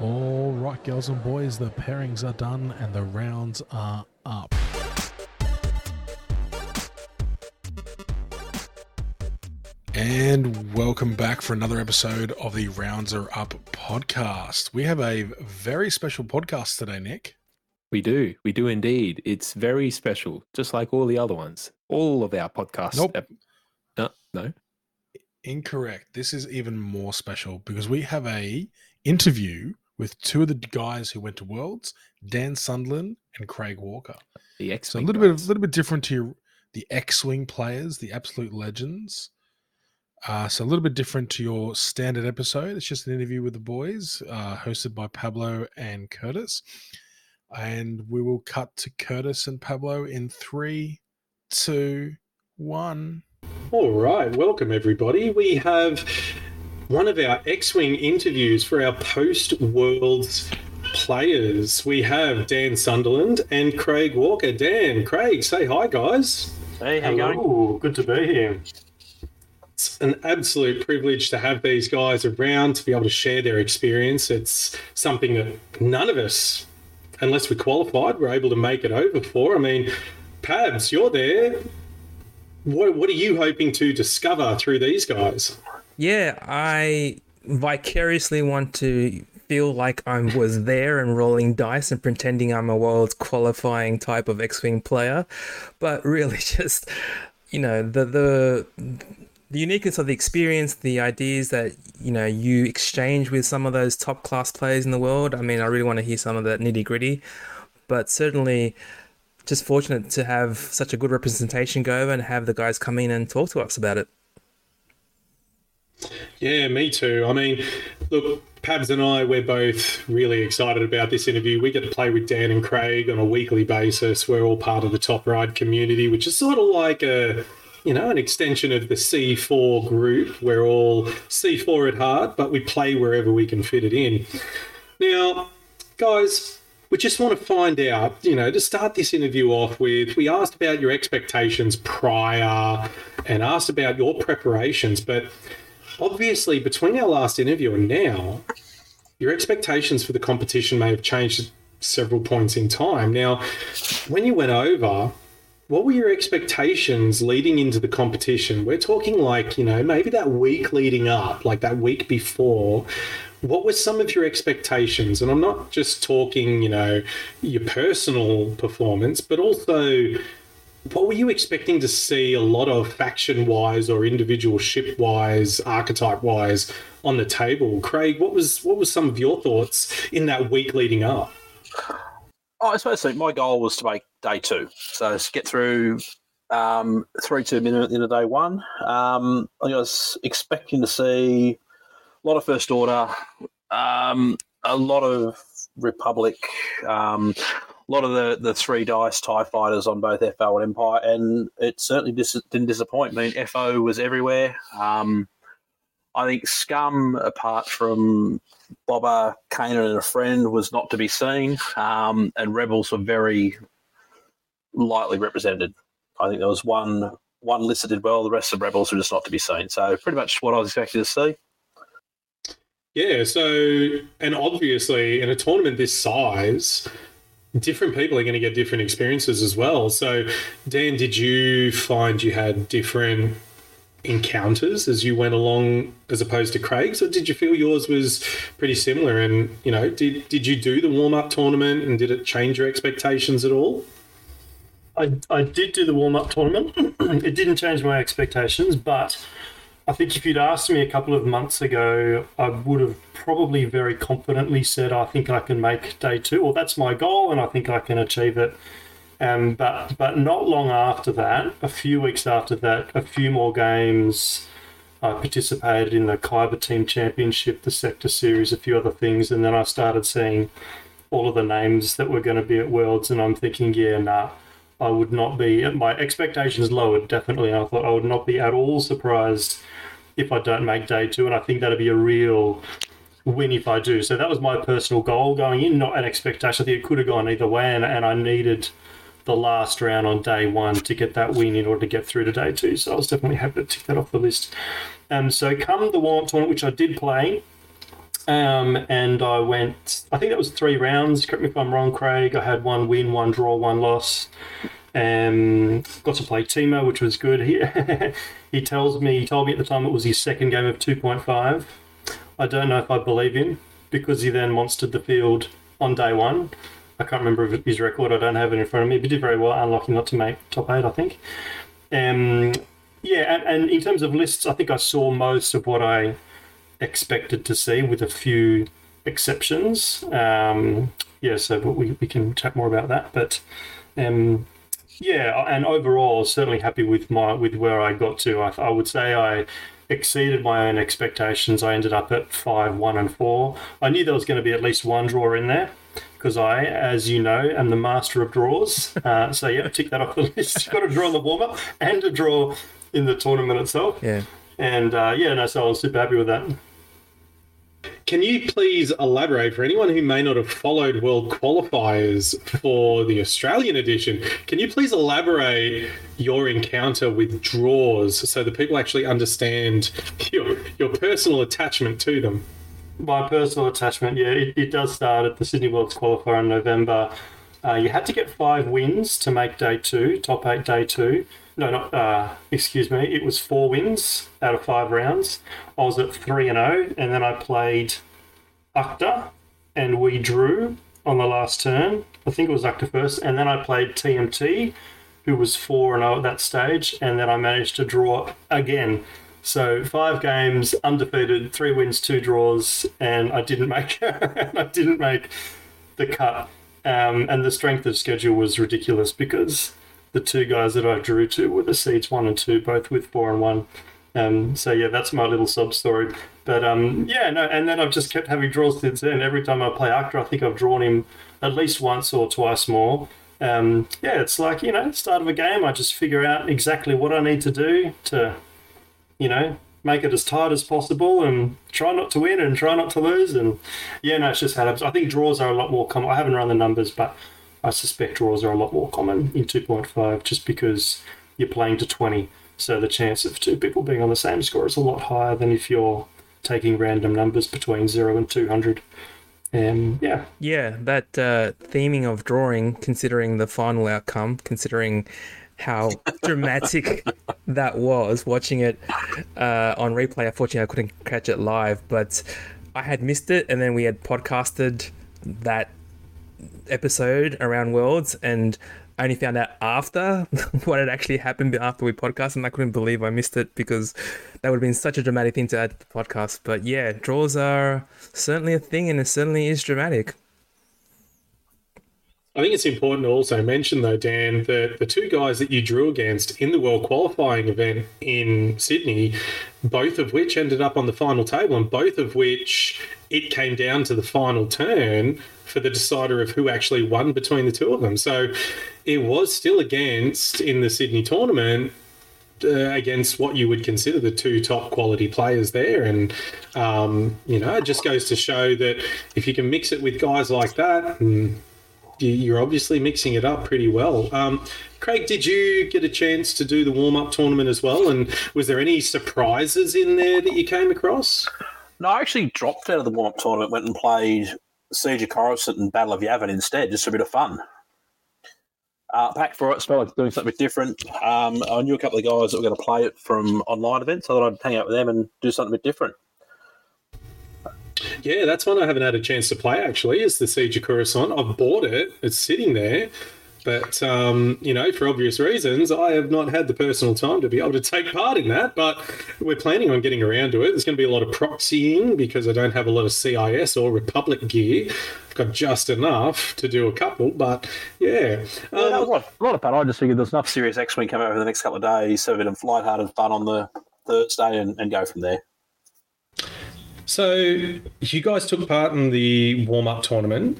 All right, girls and boys, the pairings are done and the rounds are up. And welcome back for another episode of the Rounds Are Up podcast. We have a very special podcast today, Nick. We do. We do indeed. It's very special, just like all the other ones. All of our podcasts. Nope. ep- no, no. Incorrect. This is even more special because we have a interview with two of the guys who went to Worlds, Dan Sunderland and Craig Walker. The X. Wing. So a little bit, a little bit different to your, the X-wing players, the absolute legends. Uh, so a little bit different to your standard episode. It's just an interview with the boys, uh, hosted by Pablo and Curtis. And we will cut to Curtis and Pablo in three, two, one. All right, welcome everybody. We have one of our X Wing interviews for our post Worlds players. We have Dan Sunderland and Craig Walker. Dan, Craig, say hi, guys. Hey, how you going? Hello, good to be here. It's an absolute privilege to have these guys around to be able to share their experience. It's something that none of us, unless we're qualified, were able to make it over for. I mean, Pabs, you're there. What, what are you hoping to discover through these guys? Yeah, I vicariously want to feel like I was there and rolling dice and pretending I'm a world qualifying type of X-wing player, but really just you know the the the uniqueness of the experience, the ideas that you know you exchange with some of those top class players in the world. I mean, I really want to hear some of that nitty gritty, but certainly just fortunate to have such a good representation go over and have the guys come in and talk to us about it. Yeah, me too. I mean, look, Pabs and I, we're both really excited about this interview. We get to play with Dan and Craig on a weekly basis. We're all part of the Top Ride community, which is sort of like a, you know, an extension of the C4 group. We're all C4 at heart, but we play wherever we can fit it in. Now, guys, we just want to find out, you know, to start this interview off with, we asked about your expectations prior and asked about your preparations, but obviously between our last interview and now, your expectations for the competition may have changed several points in time. Now, when you went over, what were your expectations leading into the competition? We're talking like, you know, maybe that week leading up, like that week before. What were some of your expectations? And I'm not just talking, you know, your personal performance, but also what were you expecting to see a lot of faction wise or individual ship wise, archetype wise on the table? Craig, what was what was some of your thoughts in that week leading up? Oh, I suppose. My goal was to make day two, so get through um, three two minute in a day one. Um, I was expecting to see a lot of first order, um, a lot of republic, um, a lot of the, the three dice tie fighters on both FO and Empire, and it certainly dis- didn't disappoint. I mean, FO was everywhere. Um, I think Scum, apart from Bobber, Kanan, and a friend, was not to be seen, um, and Rebels were very lightly represented. I think there was one one list that did well, the rest of Rebels were just not to be seen. So pretty much what I was expecting to see. Yeah, so and obviously in a tournament this size, different people are going to get different experiences as well. So, Dan, did you find you had different encounters as you went along as opposed to Craig's, or did you feel yours was pretty similar? And you know, did did you do the warm up tournament, and did it change your expectations at all? I, I did do the warm up tournament. it didn't change my expectations, but I think if you'd asked me a couple of months ago, I would have probably very confidently said, I think I can make day two, or that's my goal, and I think I can achieve it. Um, but but not long after that, a few weeks after that, a few more games. I participated in the Kyber Team Championship, the Sector Series, a few other things, and then I started seeing all of the names that were going to be at Worlds, and I'm thinking, yeah, nah, I would not be. My expectations lowered definitely. I thought I would not be at all surprised if I don't make day two, and I think that'd be a real win if I do. So that was my personal goal going in, not an expectation. I think it could have gone either way, and, and I needed the last round on day one to get that win in order to get through to day two. So I was definitely happy to tick that off the list. Um, so come the warm tournament, which I did play, Um, and I went, I think that was three rounds. Correct me if I'm wrong, Craig. I had one win, one draw, one loss. Um, got to play Timo, which was good. He, he tells me, he told me at the time it was his second game of 2.5. I don't know if I believe him because he then monstered the field on day one. I can't remember his record. I don't have it in front of me. But he did very well, unlucky not to make top eight, I think. Um, yeah, and, and in terms of lists, I think I saw most of what I expected to see, with a few exceptions. Um, yeah, so but we, we can chat more about that. But um, yeah, and overall, certainly happy with my with where I got to. I, I would say I exceeded my own expectations. I ended up at five, one, and four. I knew there was going to be at least one draw in there because I, as you know, am the master of draws. Uh, so yeah, tick that off the list. You've got a draw in the warm up and a draw in the tournament itself. Yeah. And uh, yeah, no, so I was super happy with that. Can you please elaborate for anyone who may not have followed world qualifiers for the Australian edition? Can you please elaborate your encounter with draws so that people actually understand your, your personal attachment to them? My personal attachment, yeah, it, it does start at the Sydney Worlds qualifier in November. Uh, you had to get five wins to make day two, top eight day two no, not uh, excuse me. It was four wins out of five rounds. I was at three and zero, oh, and then I played Ukta, and we drew on the last turn. I think it was Ukta first, and then I played TMT, who was four and zero oh at that stage, and then I managed to draw again. So five games, undefeated, three wins, two draws, and I didn't make I didn't make the cut. Um, and the strength of schedule was ridiculous because the two guys that I drew to were the seeds one and two, both with four and one. Um, so yeah, that's my little sub story. But um, yeah, no, and then I've just kept having draws since then. Every time I play Actor, I think I've drawn him at least once or twice more. Um, yeah, it's like you know, start of a game, I just figure out exactly what I need to do to, you know, make it as tight as possible and try not to win and try not to lose. And yeah, no, it's just how I think draws are a lot more common. I haven't run the numbers, but I suspect draws are a lot more common in 2.5 just because you're playing to 20. So the chance of two people being on the same score is a lot higher than if you're taking random numbers between 0 and 200. And yeah. Yeah, that uh, theming of drawing, considering the final outcome, considering how dramatic that was watching it uh, on replay. Unfortunately, I couldn't catch it live, but I had missed it, and then we had podcasted that episode around Worlds, and I only found out after what had actually happened after we podcast, and I couldn't believe I missed it because that would have been such a dramatic thing to add to the podcast. But yeah, draws are certainly a thing, and it certainly is dramatic. I think it's important to also mention, though, Dan, that the two guys that you drew against in the World Qualifying event in Sydney, both of which ended up on the final table, and both of which it came down to the final turn for the decider of who actually won between the two of them. So it was still against in the Sydney tournament uh, against what you would consider the two top quality players there. And, um, you know, it just goes to show that if you can mix it with guys like that, you're obviously mixing it up pretty well. Um, Craig, did you get a chance to do the warm up tournament as well? And was there any surprises in there that you came across? No, I actually dropped out of the warm up tournament, went and played Siege of Coruscant and Battle of Yavin instead, just for a bit of fun. Uh, packed for it, felt like doing something different. Um, I knew a couple of guys that were going to play it from online events, so I thought I'd hang out with them and do something a bit different. Yeah, that's one I haven't had a chance to play actually. Is the Siege of Coruscant? I've bought it. It's sitting there, but um, you know, for obvious reasons, I have not had the personal time to be able to take part in that. But we're planning on getting around to it. There's going to be a lot of proxying because I don't have a lot of CIS or Republic gear. I've got just enough to do a couple, but yeah. Um, yeah, a lot, a lot of fun. I just figured there's enough serious X-wing coming over the next couple of days, so a bit of light-hearted fun on the Thursday, and, and go from there. So you guys took part in the warm up tournament.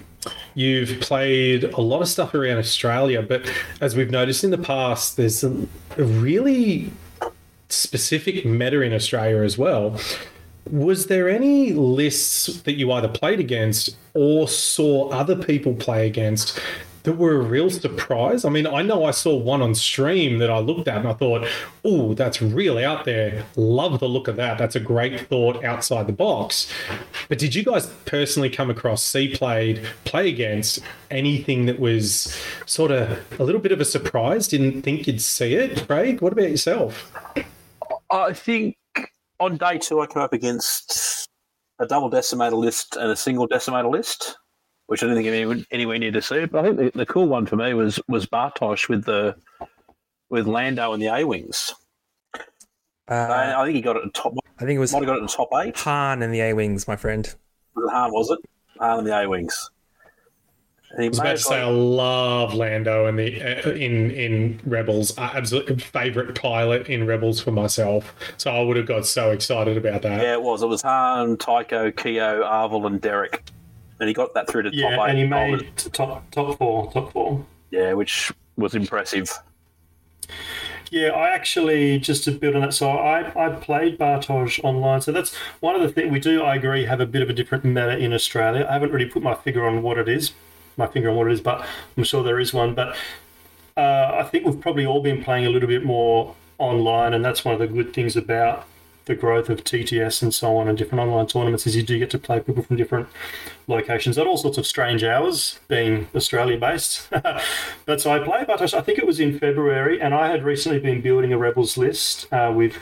You've played a lot of stuff around Australia, but as we've noticed in the past, there's a, really specific meta in Australia as well. Was there any lists that you either played against or saw other people play against that were a real surprise. I mean, I know I saw one on stream that I looked at and I thought, oh, that's really out there. Love the look of that. That's a great thought outside the box. But did you guys personally come across, see played, play against anything that was sort of a little bit of a surprise? Didn't think you'd see it? Craig, what about yourself? I think on day two, I come up against a double decimator list and a single decimator list, which I didn't think anyone anywhere near to see. But I think the, the cool one for me was was Bartosz with the with Lando and the A wings. Uh, I think he got it in top. I think it was Might have got it in top eight. Han and the A Wings, my friend. Was it Han? Was it Han and the A wings? I was about to say I love Lando and the uh, in in Rebels. Absolute favorite pilot in Rebels for myself. So I would have got so excited about that. yeah, it was. It was Han, Tycho, Keo, Arvel, and Derek, and he got that through to top Yeah, eight. and he made top top four, top four. yeah, which was impressive. Yeah, I actually just to build on that. So I, I played Bartosz online. So that's one of the things we do. I agree, have a bit of a different meta in Australia. I haven't really put my finger on what it is, my finger on what it is, but I'm sure there is one. But uh, I think we've probably all been playing a little bit more online, and that's one of the good things about the growth of TTS and so on and different online tournaments is you do get to play people from different locations at all sorts of strange hours, being Australia based. but so I played Bartosz, I think it was in February, and I had recently been building a Rebels list uh, with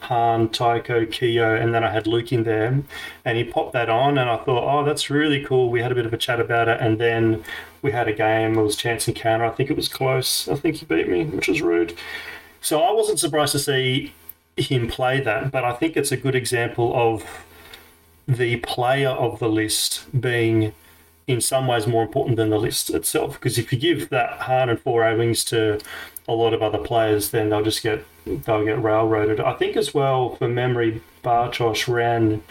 Han, Tycho, Keo, and then I had Luke in there. And he popped that on, and I thought, oh, that's really cool. We had a bit of a chat about it, and then we had a game. It was chance encounter. I think it was close. I think he beat me, which was rude. So I wasn't surprised to see him play that, but I think it's a good example of the player of the list being in some ways more important than the list itself. Because if you give that hard and four A wings to a lot of other players, then they'll just get they'll get railroaded. I think as well for memory, Bartosz ran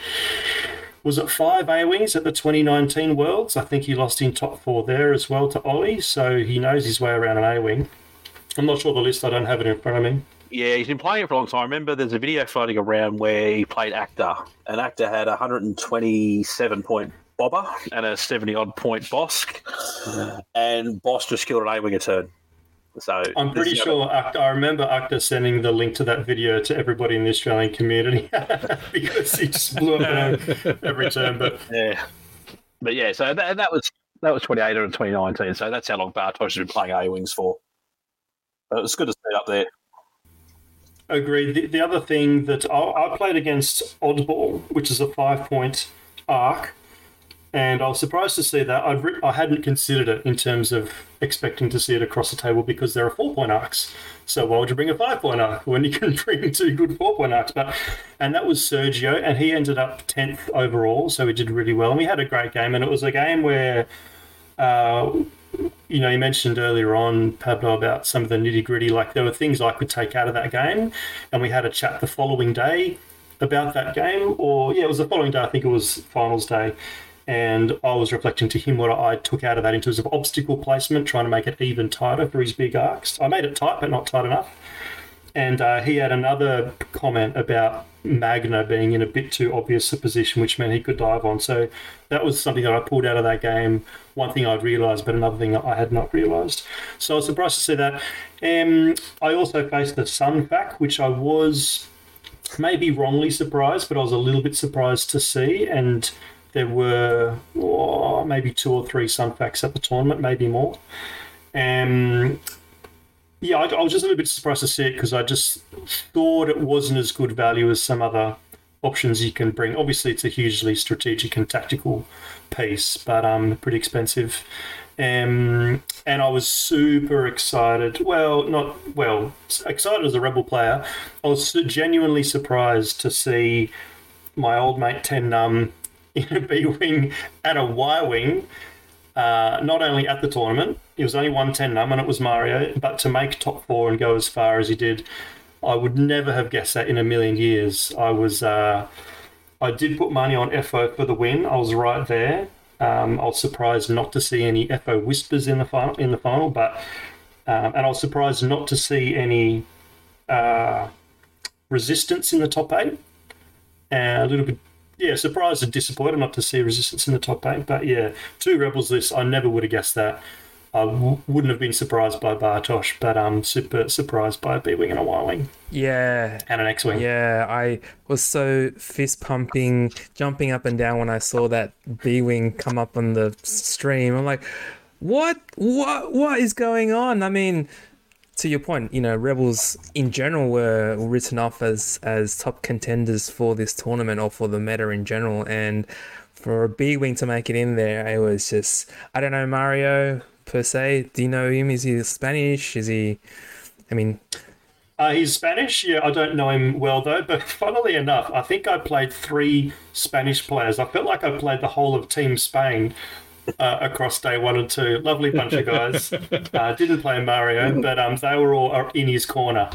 was it five A wings at the 2019 Worlds? I think he lost in top four there as well to Ollie, so he knows his way around an A wing. I'm not sure the list. I don't have it in front of me. Yeah, he's been playing it for a long time. I remember there's a video floating around where he played Actor, and Actor had a 127 point bobber and a 70 odd point Bossk, and Bossk just killed an A wing a turn. So I'm pretty sure Acta, I remember Acta sending the link to that video to everybody in the Australian community because he just blew up every turn. But Yeah, but yeah, so that, that was that was 2018 and 2019. So that's how long Bartosz has been playing A wings for. But it's good to see it up there. Agreed. The, the other thing that I, I played against Oddball, which is a five point arc, and I was surprised to see that. I'd re- I hadn't considered it in terms of expecting to see it across the table because there are four point arcs. So why would you bring a five point arc when you can bring two good four point arcs? But and that was Sergio, and he ended up tenth overall, so he did really well. And we had a great game, and it was a game where. Uh, you know, you mentioned earlier on, Pablo, about some of the nitty gritty. Like there were things I could take out of that game, and we had a chat the following day about that game. Or yeah, it was the following day. I think it was finals day, and I was reflecting to him what I took out of that in terms of obstacle placement, trying to make it even tighter for his big arcs. I made it tight, but not tight enough. And uh, he had another comment about Magna being in a bit too obvious a position, which meant he could dive on. So that was something that I pulled out of that game. One thing I'd realised, but another thing I had not realised. So I was surprised to see that. Um, I also faced the Sun Fac, which I was maybe wrongly surprised, but I was a little bit surprised to see. And there were oh, maybe two or three Sun Facs at the tournament, maybe more. Um, yeah, I, I was just a little bit surprised to see it because I just thought it wasn't as good value as some other options you can bring. Obviously, it's a hugely strategic and tactical piece, but um, pretty expensive. Um, and I was super excited. Well, not well, excited as a rebel player. I was genuinely surprised to see my old mate Ten Numb in a B wing at a Y wing. Uh, not only at the tournament, he was only one Ten Numb, and it was Mario. But to make top four and go as far as he did, I would never have guessed that in a million years. I was, uh, I did put money on FO for the win. I was right there. Um, I was surprised not to see any FO whispers in the final. In the final, but um, and I was surprised not to see any uh, resistance in the top eight. And a little bit yeah, surprised and disappointed not to see resistance in the top eight. But yeah, two rebels lists. I never would have guessed that. I w- wouldn't have been surprised by Bartosz, but I'm super surprised by a B Wing and a Y Wing Yeah, and an X Wing. yeah. I was so fist pumping, jumping up and down when I saw that B Wing come up on the stream. I'm like, what? What? What is going on? I mean, to your point, you know, Rebels in general were written off as as top contenders for this tournament or for the meta in general, and for a B Wing to make it in there, it was just I don't know Mario per se. Do you know him? Is he Spanish? Is he? I mean, Uh, he's Spanish. Yeah, I don't know him well though. But funnily enough, I think I played three Spanish players. I felt like I played the whole of Team Spain uh, across day one and two. Lovely bunch of guys. Uh, didn't play Mario, but um, they were all uh, in his corner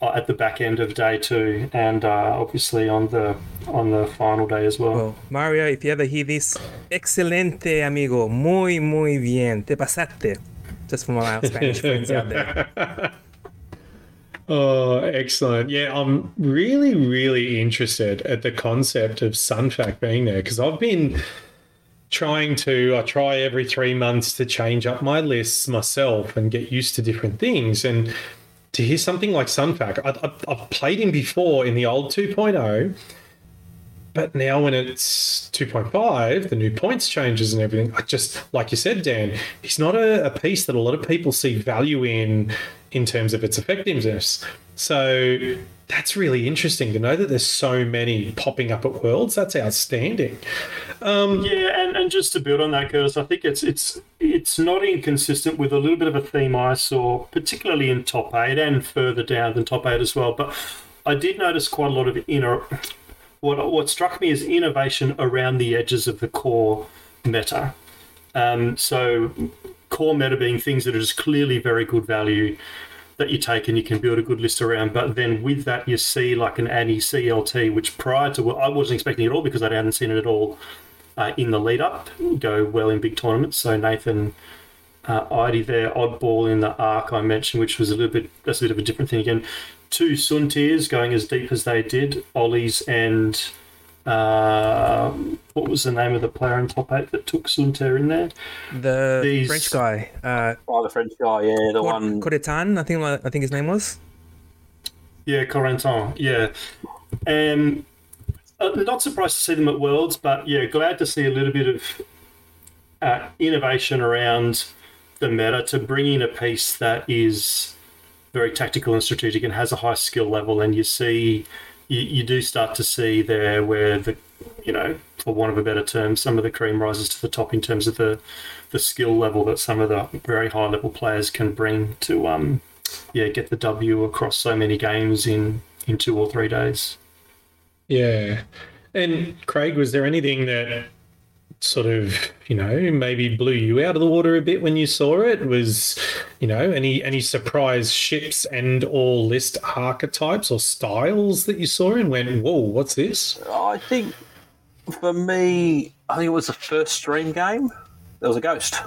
uh, at the back end of day two, and uh, obviously on the on the final day as well. Well, Mario, if you ever hear this, excelente, amigo. Muy, muy bien. Te pasaste. Just from our Spanish friends out there. Oh, excellent. Yeah, I'm really, really interested at the concept of Sun Fac being there because I've been trying to, I try every three months to change up my lists myself and get used to different things. And to hear something like Sun Fac, I, I've played him before in the old 2.0. But now when it's 2.5, the new points changes and everything, I just, like you said, Dan, he's not a, a piece that a lot of people see value in in terms of its effectiveness. So that's really interesting to know that there's so many popping up at Worlds. That's outstanding. Um, Yeah, and, and just to build on that, Curtis, I think it's it's it's not inconsistent with a little bit of a theme I saw, particularly in top eight and further down than top eight as well. But I did notice quite a lot of inner. What what struck me is innovation around the edges of the core meta. Um, so core meta being things that are just clearly very good value that you take and you can build a good list around. But then with that, you see like an Annie CLT, which prior to I wasn't expecting at all because I hadn't seen it at all uh, in the lead up go well in big tournaments. So Nathan uh, Idy there, oddball in the arc I mentioned, which was a little bit that's a bit of a different thing again. Two Soontirs going as deep as they did, Ollie's and uh, what was the name of the player in top eight that took Soontir in there? The These- French guy, uh, Oh, the French guy, yeah, the one. Corentin, I think I think his name was. Yeah, Corentin. Yeah. Um, uh, not surprised to see them at Worlds, but yeah, glad to see a little bit of uh, innovation around the meta to bring in a piece that is very tactical and strategic and has a high skill level. And you see, you, you do start to see there where the, you know, for want of a better term, some of the cream rises to the top in terms of the, the skill level that some of the very high level players can bring to um, yeah, get the W across so many games in in two or three days. Yeah. And Craig, was there anything that sort of, you know, maybe blew you out of the water a bit when you saw it? Was, you know, any any surprise ships and or list archetypes or styles that you saw and went, whoa, what's this? I think for me, I think it was the first stream game. There was a ghost.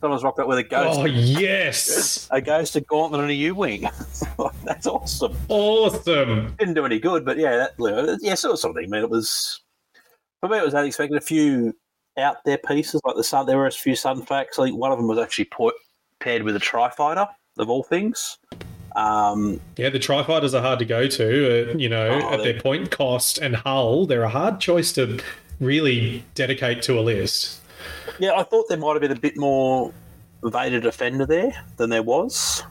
Someone's rocked up with a ghost. Oh yes. A ghost, a gauntlet, and a U wing. That's awesome. Awesome. Didn't do any good, but yeah, that yeah, sort of something. I mean, it was for me. It was unexpected. A few out there pieces like the sun. There were a few Sun Facs. I think one of them was actually put, paired with a tri fighter of all things. Um, Yeah, the tri fighters are hard to go to. Uh, you know, Oh, at their point cost and hull, they're a hard choice to really dedicate to a list. yeah, I thought there might have been a bit more Vader defender there than there was.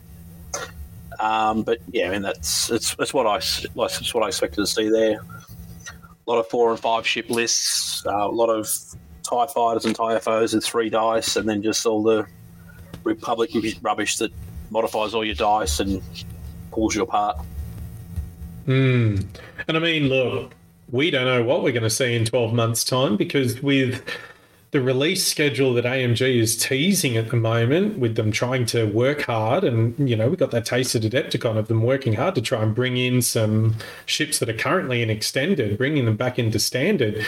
Um, but yeah, I mean that's it's, it's what I s- like, it's what I expected to see there. A lot of four and five ship lists, uh, a lot of Tie fighters and Tie FOs with three dice, and then just all the Republic rubbish that modifies all your dice and pulls you apart. Hmm. And I mean, look, we don't know what we're going to see in 12 months' time because with the release schedule that AMG is teasing at the moment, with them trying to work hard, and you know, we got that taste at Adepticon of them working hard to try and bring in some ships that are currently in extended, bringing them back into standard.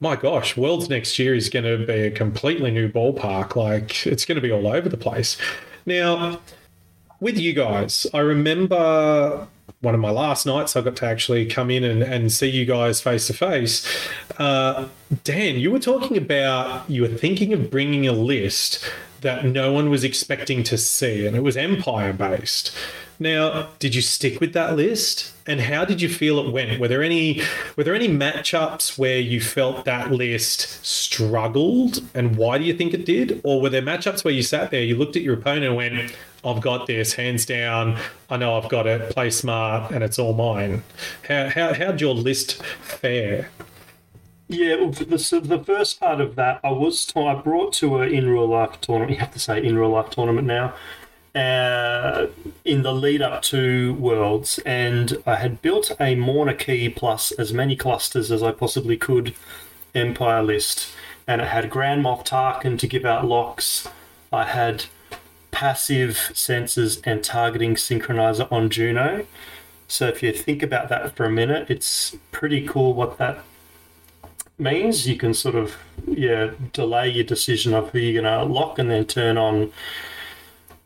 My gosh, Worlds next year is going to be a completely new ballpark. Like, it's going to be all over the place. Now, with you guys, I remember one of my last nights I got to actually come in and, and see you guys face to face. Dan, you were talking about you were thinking of bringing a list that no one was expecting to see, and it was Empire based. Now, did you stick with that list? And how did you feel it went? Were there any were there any matchups where you felt that list struggled? And why do you think it did? Or were there matchups where you sat there, you looked at your opponent and went, I've got this, hands down, I know I've got it, play smart, and it's all mine. How how how'd your list fare? Yeah, well, the, the first part of that, I was I brought to a in real life tournament. You have to say in real life tournament now. Uh, in the lead up to Worlds, and I had built a Morna Kee plus as many clusters as I possibly could Empire list, and it had Grand Moff Tarkin to give out locks. I had passive sensors and targeting synchronizer on Juno. So if you think about that for a minute, it's pretty cool what that means. You can sort of yeah delay your decision of who you're going to lock and then turn on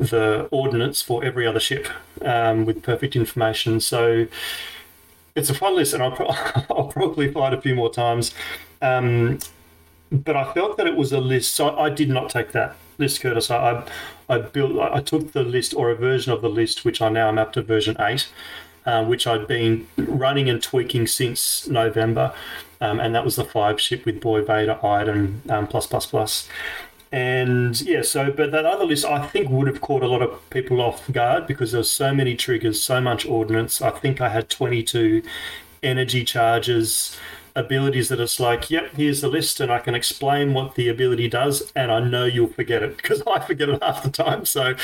the ordnance for every other ship um, with perfect information. So it's a fun list, and I'll, pro- I'll probably it a few more times. Um, but I felt that it was a list, so I did not take that list, Curtis. I, I built, I took the list or a version of the list, which I now am up to version eight, uh, which I'd been running and tweaking since November, um, and that was the five ship with Boy Vader, Iden, um, plus plus plus. And yeah, so but that other list I think would have caught a lot of people off guard because there was so many triggers, so much ordnance. I think I had 22 energy charges, abilities that it's like, yep, here's the list, and I can explain what the ability does, and I know you'll forget it because I forget it half the time. So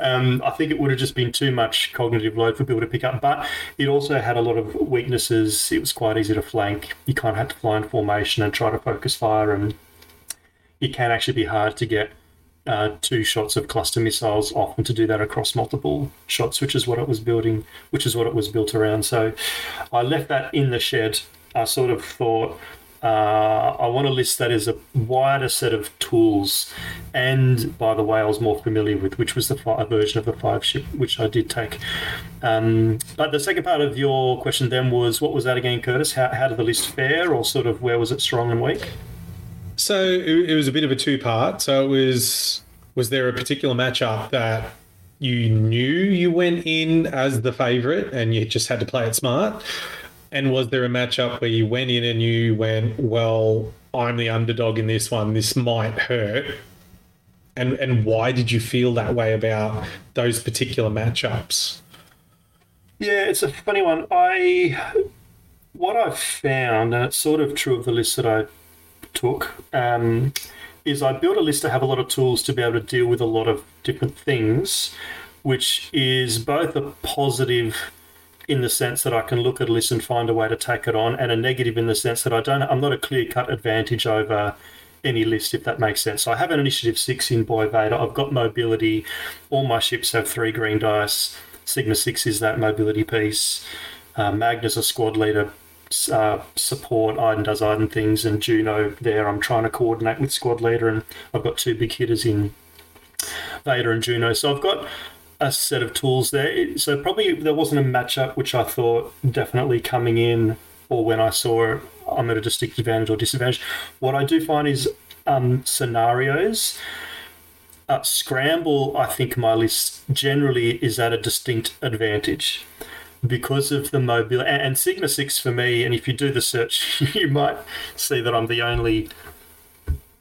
um, I think it would have just been too much cognitive load for people to pick up. But it also had a lot of weaknesses. It was quite easy to flank. You kind of had to fly in formation and try to focus fire and it can actually be hard to get uh, two shots of cluster missiles off and to do that across multiple shots, which is what it was building, which is what it was built around. So I left that in the shed. I sort of thought uh, I want to list that as a wider set of tools, and by the way, I was more familiar with, which was the five, version of the five ship, which I did take. Um, but the second part of your question then was, what was that again, Curtis? How, how did the list fare, or sort of where was it strong and weak? So it, it was a bit of a two part. So it was was there a particular matchup that you knew you went in as the favorite and you just had to play it smart? And was there a matchup where you went in and you went, well, I'm the underdog in this one. This might hurt. And and why did you feel that way about those particular matchups? Yeah, it's a funny one. I what I've found, and it's sort of true of the list that I took um, is I built a list to have a lot of tools to be able to deal with a lot of different things, which is both a positive in the sense that I can look at a list and find a way to take it on, and a negative in the sense that I don't. I'm not a clear cut advantage over any list, if that makes sense. So I have an initiative six in Boy Vader. I've got mobility. All my ships have three green dice. Sigma six is that mobility piece. Uh, Magnus a squad leader uh, support. Iden does Iden things, and Juno there. I'm trying to coordinate with squad leader, and I've got two big hitters in Vader and Juno. So I've got a set of tools there. So probably there wasn't a matchup which I thought definitely coming in, or when I saw it, I'm at a distinct advantage or disadvantage. What I do find is um, scenarios. Uh, scramble, I think my list generally is at a distinct advantage because of the mobile And, and Sigma 6 for me, and if you do the search, you might see that I'm the only,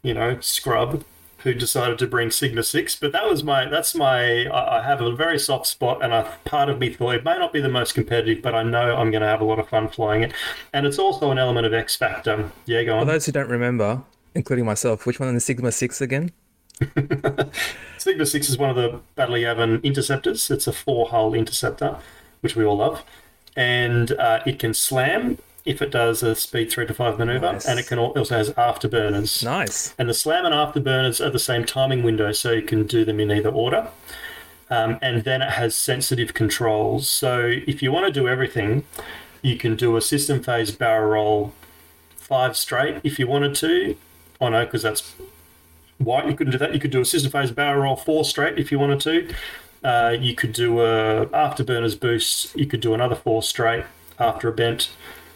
you know, scrub who decided to bring Sigma 6. But that was my, that's my, I, I have a very soft spot, and a part of me thought it may not be the most competitive, but I know I'm going to have a lot of fun flying it. And it's also an element of X Factor. Yeah, go on. For those who don't remember, including myself, which one is the Sigma 6 again? Sigma 6 is one of the Battle Yavin interceptors. It's a four hull interceptor which we all love, and uh, it can slam if it does a speed three to five maneuver, nice. and it can also has afterburners. Nice. And the slam and afterburners are the same timing window, so you can do them in either order. Um, and then it has sensitive controls. So if you want to do everything, you can do a system phase barrel roll five straight if you wanted to. Oh no, because that's white. You couldn't do that. You could do a system phase barrel roll four straight if you wanted to Uh, you could do a afterburners boost. You could do another four straight after a bent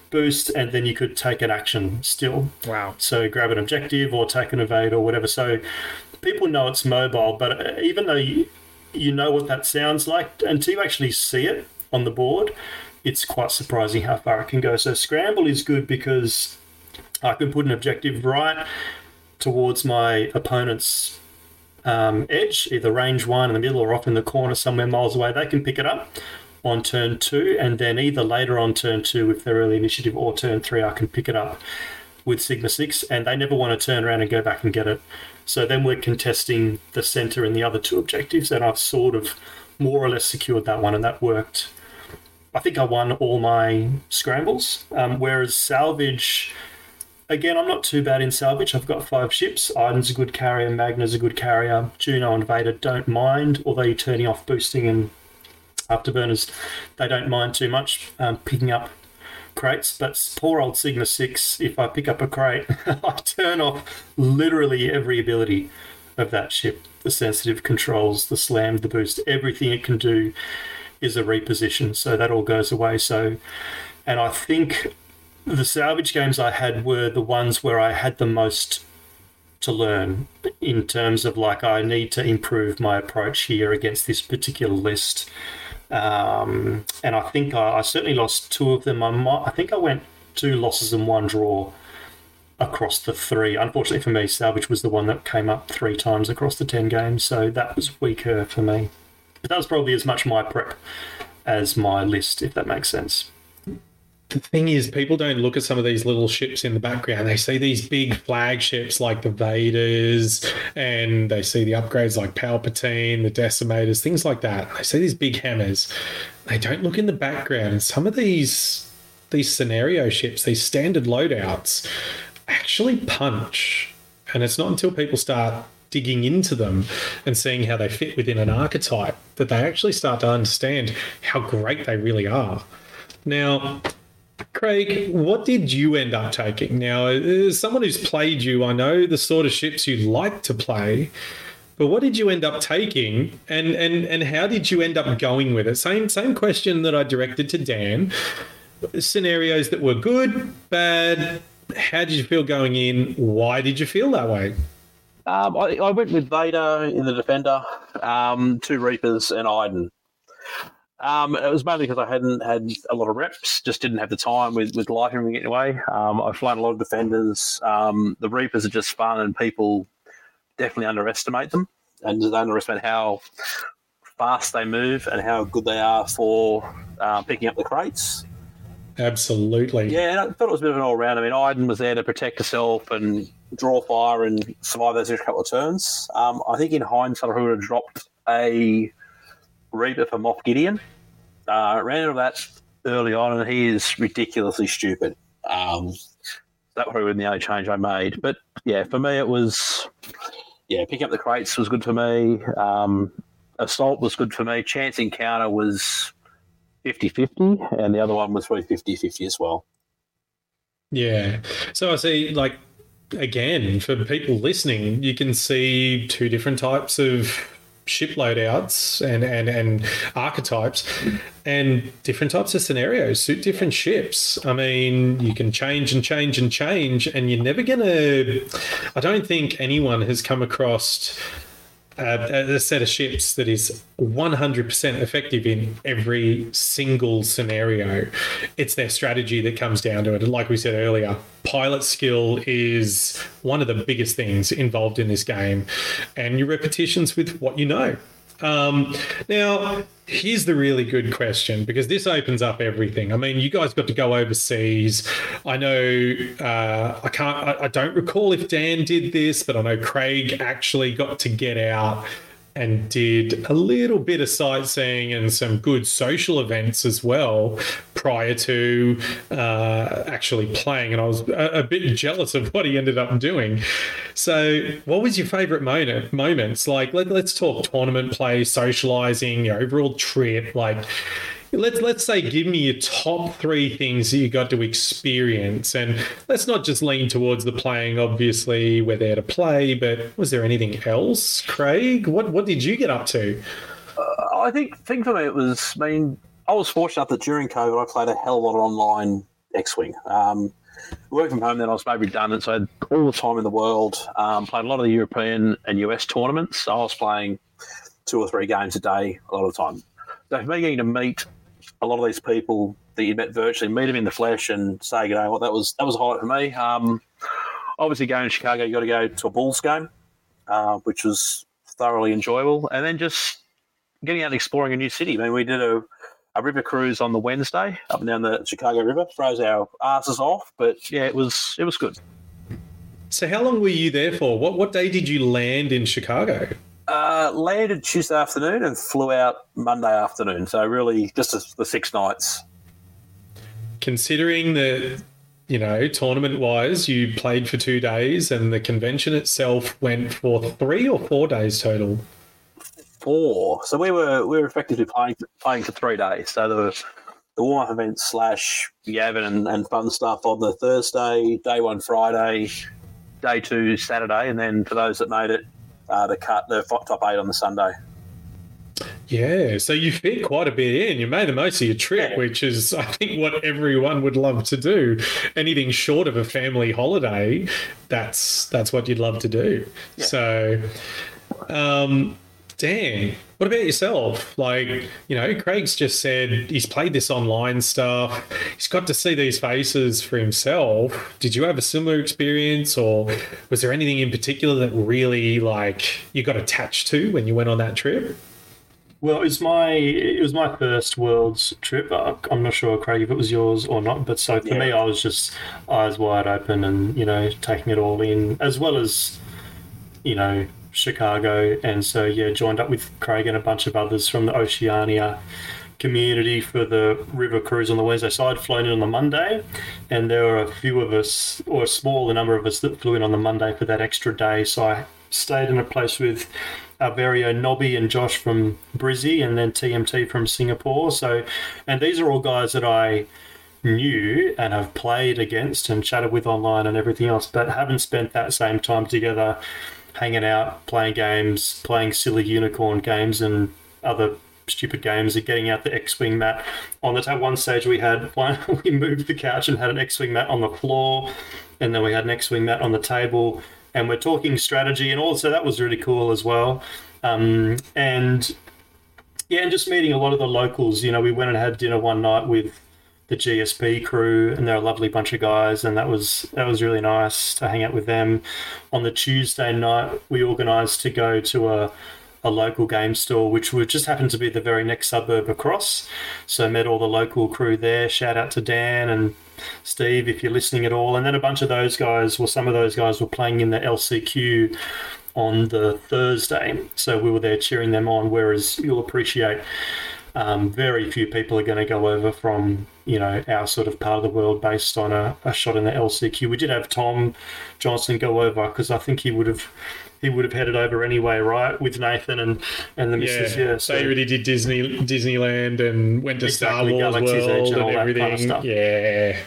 boost, and then you could take an action still. Wow. So grab an objective or take an evade or whatever. So people know it's mobile, but uh, even though you, you know what that sounds like, until you actually see it on the board, it's quite surprising how far it can go. So scramble is good because I can put an objective right towards my opponent's um, edge, either range one in the middle or off in the corner somewhere miles away. They can pick it up on turn two, and then either later on turn two, if they're early initiative, or turn three, I can pick it up with Sigma 6, and they never want to turn around and go back and get it. So then we're contesting the center and the other two objectives, and I've sort of more or less secured that one, and that worked. I think I won all my scrambles, um, whereas salvage. Again, I'm not too bad in salvage. I've got five ships. Iden's a good carrier, Magna's a good carrier, Juno and Vader don't mind, although you're turning off boosting and afterburners, they don't mind too much um, picking up crates. But poor old Sigma 6, if I pick up a crate, I turn off literally every ability of that ship the sensitive controls, the slam, the boost, everything it can do is a reposition. So that all goes away. So, and I think the salvage games I had were the ones where I had the most to learn in terms of like I need to improve my approach here against this particular list. Um, and I think I, I, certainly lost two of them. I, might, I think I went two losses and one draw across the three. Unfortunately for me, Salvage was the one that came up three times across the 10 games, so that was weaker for me. But that was probably as much my prep as my list, if that makes sense the thing is, people don't look at some of these little ships in the background. They see these big flagships like the Vaders, and they see the upgrades like Palpatine, the Decimators, things like that. They see these big hammers. They don't look in the background. Some of these these scenario ships, these standard loadouts, actually punch. And it's not until people start digging into them and seeing how they fit within an archetype that they actually start to understand how great they really are. Now, Craig, what did you end up taking? Now, as someone who's played you, I know the sort of ships you like to play, but what did you end up taking, and and and how did you end up going with it? Same same question that I directed to Dan. Scenarios that were good, bad. How did you feel going in? Why did you feel that way? Um, I, I, went with Vader in the Defender, um, two Reapers, and Iden. Um, it was mainly because I hadn't had a lot of reps, just didn't have the time with, with life and getting away. Um, I've flown a lot of defenders. Um, the Reapers are just fun, and people definitely underestimate them, and they underestimate how fast they move and how good they are for uh, picking up the crates. Absolutely. Yeah, I thought it was a bit of an all round. I mean, Iden was there to protect herself and draw fire and survive those next couple of turns. Um, I think in hindsight, I would have dropped a Reaper for Moff Gideon. Uh, ran into that early on, and he is ridiculously stupid. Um, that would have been the only change I made. But yeah, for me, it was yeah, picking up the crates was good for me. Um, assault was good for me. Chance encounter was 50 50, and the other one was probably 50 50 as well. Yeah. So I see, like, again, for people listening, you can see two different types of ship loadouts and, and, and archetypes and different types of scenarios suit different ships. I mean, you can change and change and change, and you're never going to. I don't think anyone has come across Uh, uh, a, a set of ships that is 100% effective in every single scenario. It's their strategy that comes down to it. And like we said earlier, pilot skill is one of the biggest things involved in this game, and your repetitions with what you know. Um, now, here's the really good question because this opens up everything. I mean, you guys got to go overseas. I know uh, I can't. I, I don't recall if Dan did this, but I know Craig actually got to get out and did a little bit of sightseeing and some good social events as well prior to uh, actually playing. And I was a, a, bit jealous of what he ended up doing. So, what was your favorite moment, moments? Like, let, let's talk tournament play, socializing, your overall trip. Like, let's let's say give me your top three things that you got to experience and let's not just lean towards the playing obviously we're there to play but was there anything else craig what what did you get up to uh, I think thing for me it was. I mean, I was fortunate that during COVID, I played a hell of a lot of online X-wing. Um, working from home, then I was made redundant, so I had all the time in the world. Um, played a lot of the European and US tournaments. So I was playing two or three games a day a lot of the time. So for me getting to meet a lot of these people that you met virtually, meet them in the flesh, and say, you know, what that was that was a highlight for me. Um, obviously, going to Chicago, you got to go to a Bulls game, uh, which was thoroughly enjoyable, and then just getting out and exploring a new city. I mean, we did a a river cruise on the Wednesday up and down the Chicago River. Froze our asses off, but yeah, it was it was good. So, how long were you there for? What what day did you land in Chicago? Uh, landed Tuesday afternoon and flew out Monday afternoon. So really, just a, the six nights. Considering the, you know, tournament wise, you played for two days, and the convention itself went for three or four days total. Four. So we were we were effectively playing playing for three days. So the the warm up event slash Yavin and, and fun stuff on the Thursday, day one Friday, day two Saturday, and then for those that made it, uh, the cut the top eight on the Sunday. Yeah, so you fit quite a bit in. You made the most of your trip, Yeah. which is, I think, what everyone would love to do. Anything short of a family holiday, that's that's what you'd love to do. Yeah. So, um, Dan, what about yourself? Like, you know, Craig's just said he's played this online stuff. He's got to see these faces for himself. Did you have a similar experience, or was there anything in particular that really, like, you got attached to when you went on that trip? Well, it was my it was my first world's trip. I'm not sure, Craig, if it was yours or not. But so for Yeah. me, I was just eyes wide open and you know taking it all in, as well as you know Chicago. And so yeah, joined up with Craig and a bunch of others from the Oceania community for the river cruise on the Wednesday. So I'd flown in on the Monday, and there were a few of us, or a smaller number of us, that flew in on the Monday for that extra day. So I stayed in a place with our very own Nobby and Josh from Brizzy, and then TMT from Singapore. So, and these are all guys that I knew and have played against and chatted with online and everything else, but haven't spent that same time together hanging out, playing games, playing silly unicorn games and other stupid games and getting out the X-wing mat. On the at one stage we had we moved the couch and had an X-wing mat on the floor, and then we had an X-wing mat on the table, and we're talking strategy and all. So that was really cool as well. Um, and yeah, and just meeting a lot of the locals. You know, we went and had dinner one night with the GSP crew, and they're a lovely bunch of guys, and that was that was really nice to hang out with them. On the Tuesday night, we organised to go to a a local game store, which would just happen to be the very next suburb across. So met all the local crew there. Shout out to Dan and Steve if you're listening at all. And then a bunch of those guys, well, some of those guys were playing in the LCQ on the Thursday. So we were there cheering them on. Whereas you'll appreciate um, very few people are going to go over from you know our sort of part of the world based on a, a shot in the LCQ. We did have Tom Johnson go over because I think he would have he would have headed over anyway, right, with Nathan and and the missus. Yeah, so he already did Disney Disneyland and went to Star Wars Galaxy's World and and that kind of everything. Yeah.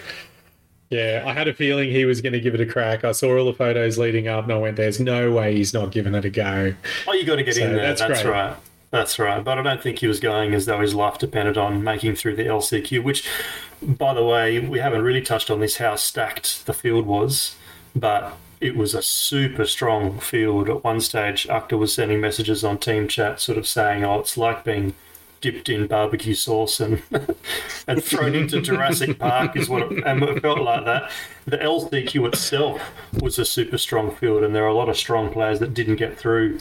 Yeah, I had a feeling he was going to give it a crack. I saw all the photos leading up, and I went, "There's no way he's not giving it a go." Oh, you got to get So in there. that's That's, right. That's right. But I don't think he was going as though his life depended on making through the LCQ. Which, by the way, we haven't really touched on this how stacked the field was, but it was a super strong field. At one stage, Akhtar was sending messages on team chat, sort of saying, "Oh, it's like being." Dipped in barbecue sauce and and thrown into Jurassic Park is what it, and it felt like that. The LCQ itself was a super strong field, and there are a lot of strong players that didn't get through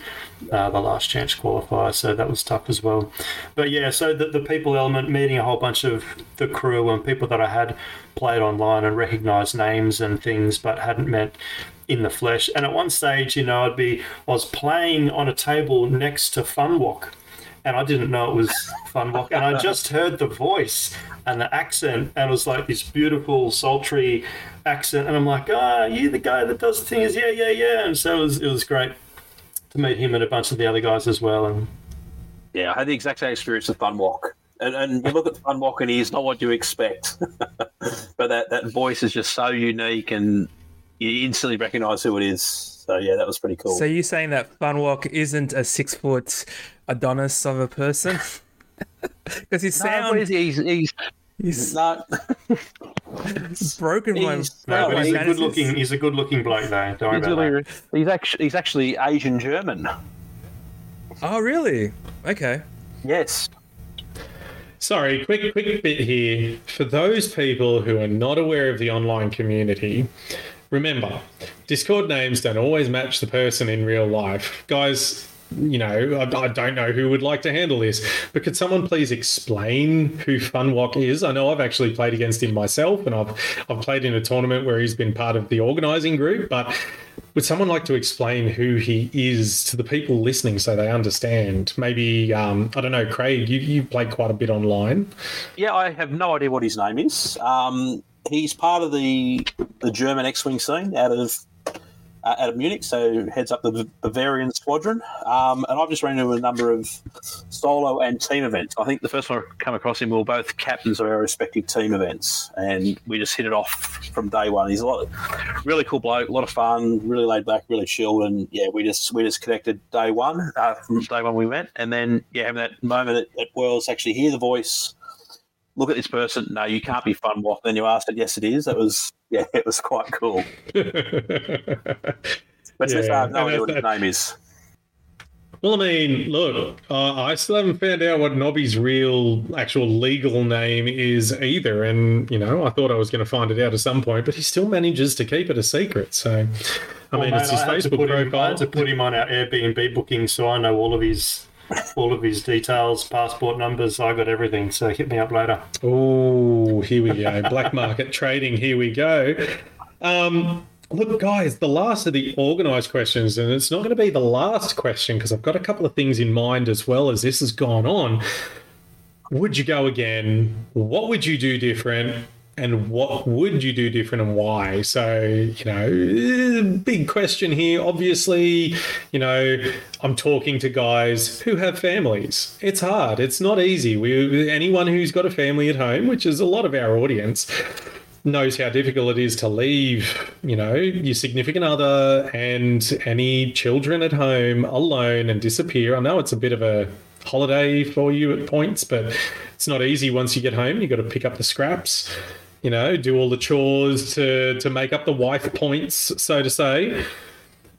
uh, the last chance qualifier, so that was tough as well. But yeah, so the, the people element, meeting a whole bunch of the crew and people that I had played online and recognised names and things, but hadn't met in the flesh. And at one stage, you know, I'd be I was playing on a table next to Funwalk and I didn't know it was Funwalk, and I just heard the voice and the accent, and it was like this beautiful, sultry accent, and I'm like, ah, you the guy that does the thing is yeah, yeah, yeah, and so it was, it was great to meet him and a bunch of the other guys as well, and Yeah, I had the exact same experience with Funwalk. And, and you look at Funwalk and he's not what you expect. but that, that voice is just so unique and you instantly recognise who it is. So yeah, that was pretty cool. So you're saying that Funwalk isn't a six foot Adonis of a person? Because his no, sound, but he's, he's, he's no, broken my. he's, No, but he's a good looking. He's a good looking bloke, though. Don't worry he's, about that. he's actually he's actually Asian German. Oh, really? Okay. Yes. Sorry, quick quick bit here. For those people who are not aware of the online community, remember, Discord names don't always match the person in real life. Guys, you know, I, I don't know who would like to handle this, but could someone please explain who Funwalk is? I know I've actually played against him myself, and I've I've played in a tournament where he's been part of the organising group, but would someone like to explain who he is to the people listening so they understand? Maybe um, I don't know, Craig. You you played quite a bit online. Yeah, I have no idea what his name is. Um, he's part of the the German X-wing scene out of uh, out of Munich, so heads up the Bavarian squadron. Um, and I've just ran into a number of solo and team events. I think the first one I come across him, we were both captains of our respective team events, and we just hit it off from day one. He's a lot, really cool bloke, a lot of fun, really laid back, really chilled, and yeah, we just we just connected day one uh, from day one we met, and then yeah, having that moment at, at Worlds, actually hear the voice look at this person. No, you can't be Funwalk. Then you asked it. Yes, it is. That was yeah, it was quite cool. But Yeah, yeah, I have no idea what his name is. Well, I mean, look, uh, I still haven't found out what Nobby's real, actual legal name is either. And, you know, I thought I was going to find it out at some point, but he still manages to keep it a secret. So, I Well, mean, mate, it's his I Facebook put him- I profile. had to put him on our Airbnb booking, so I know all of his all of his details, passport numbers. I got everything. So hit me up later. Oh, here we go. Black market trading. Here we go. Um, look, guys, the last of the organized questions, and it's not going to be the last question because I've got a couple of things in mind as well as this has gone on. Would you go again? What would you do different? And what would you do different and why? So, you know, big question here. Obviously, you know, I'm talking to guys who have families. It's hard. It's not easy. We anyone who's got a family at home, which is a lot of our audience, knows how difficult it is to leave, you know, your significant other and any children at home alone and disappear. I know it's a bit of a holiday for you at points, but it's not easy once you get home. You've got to pick up the scraps, you know, do all the chores to to make up the wife points, so to say.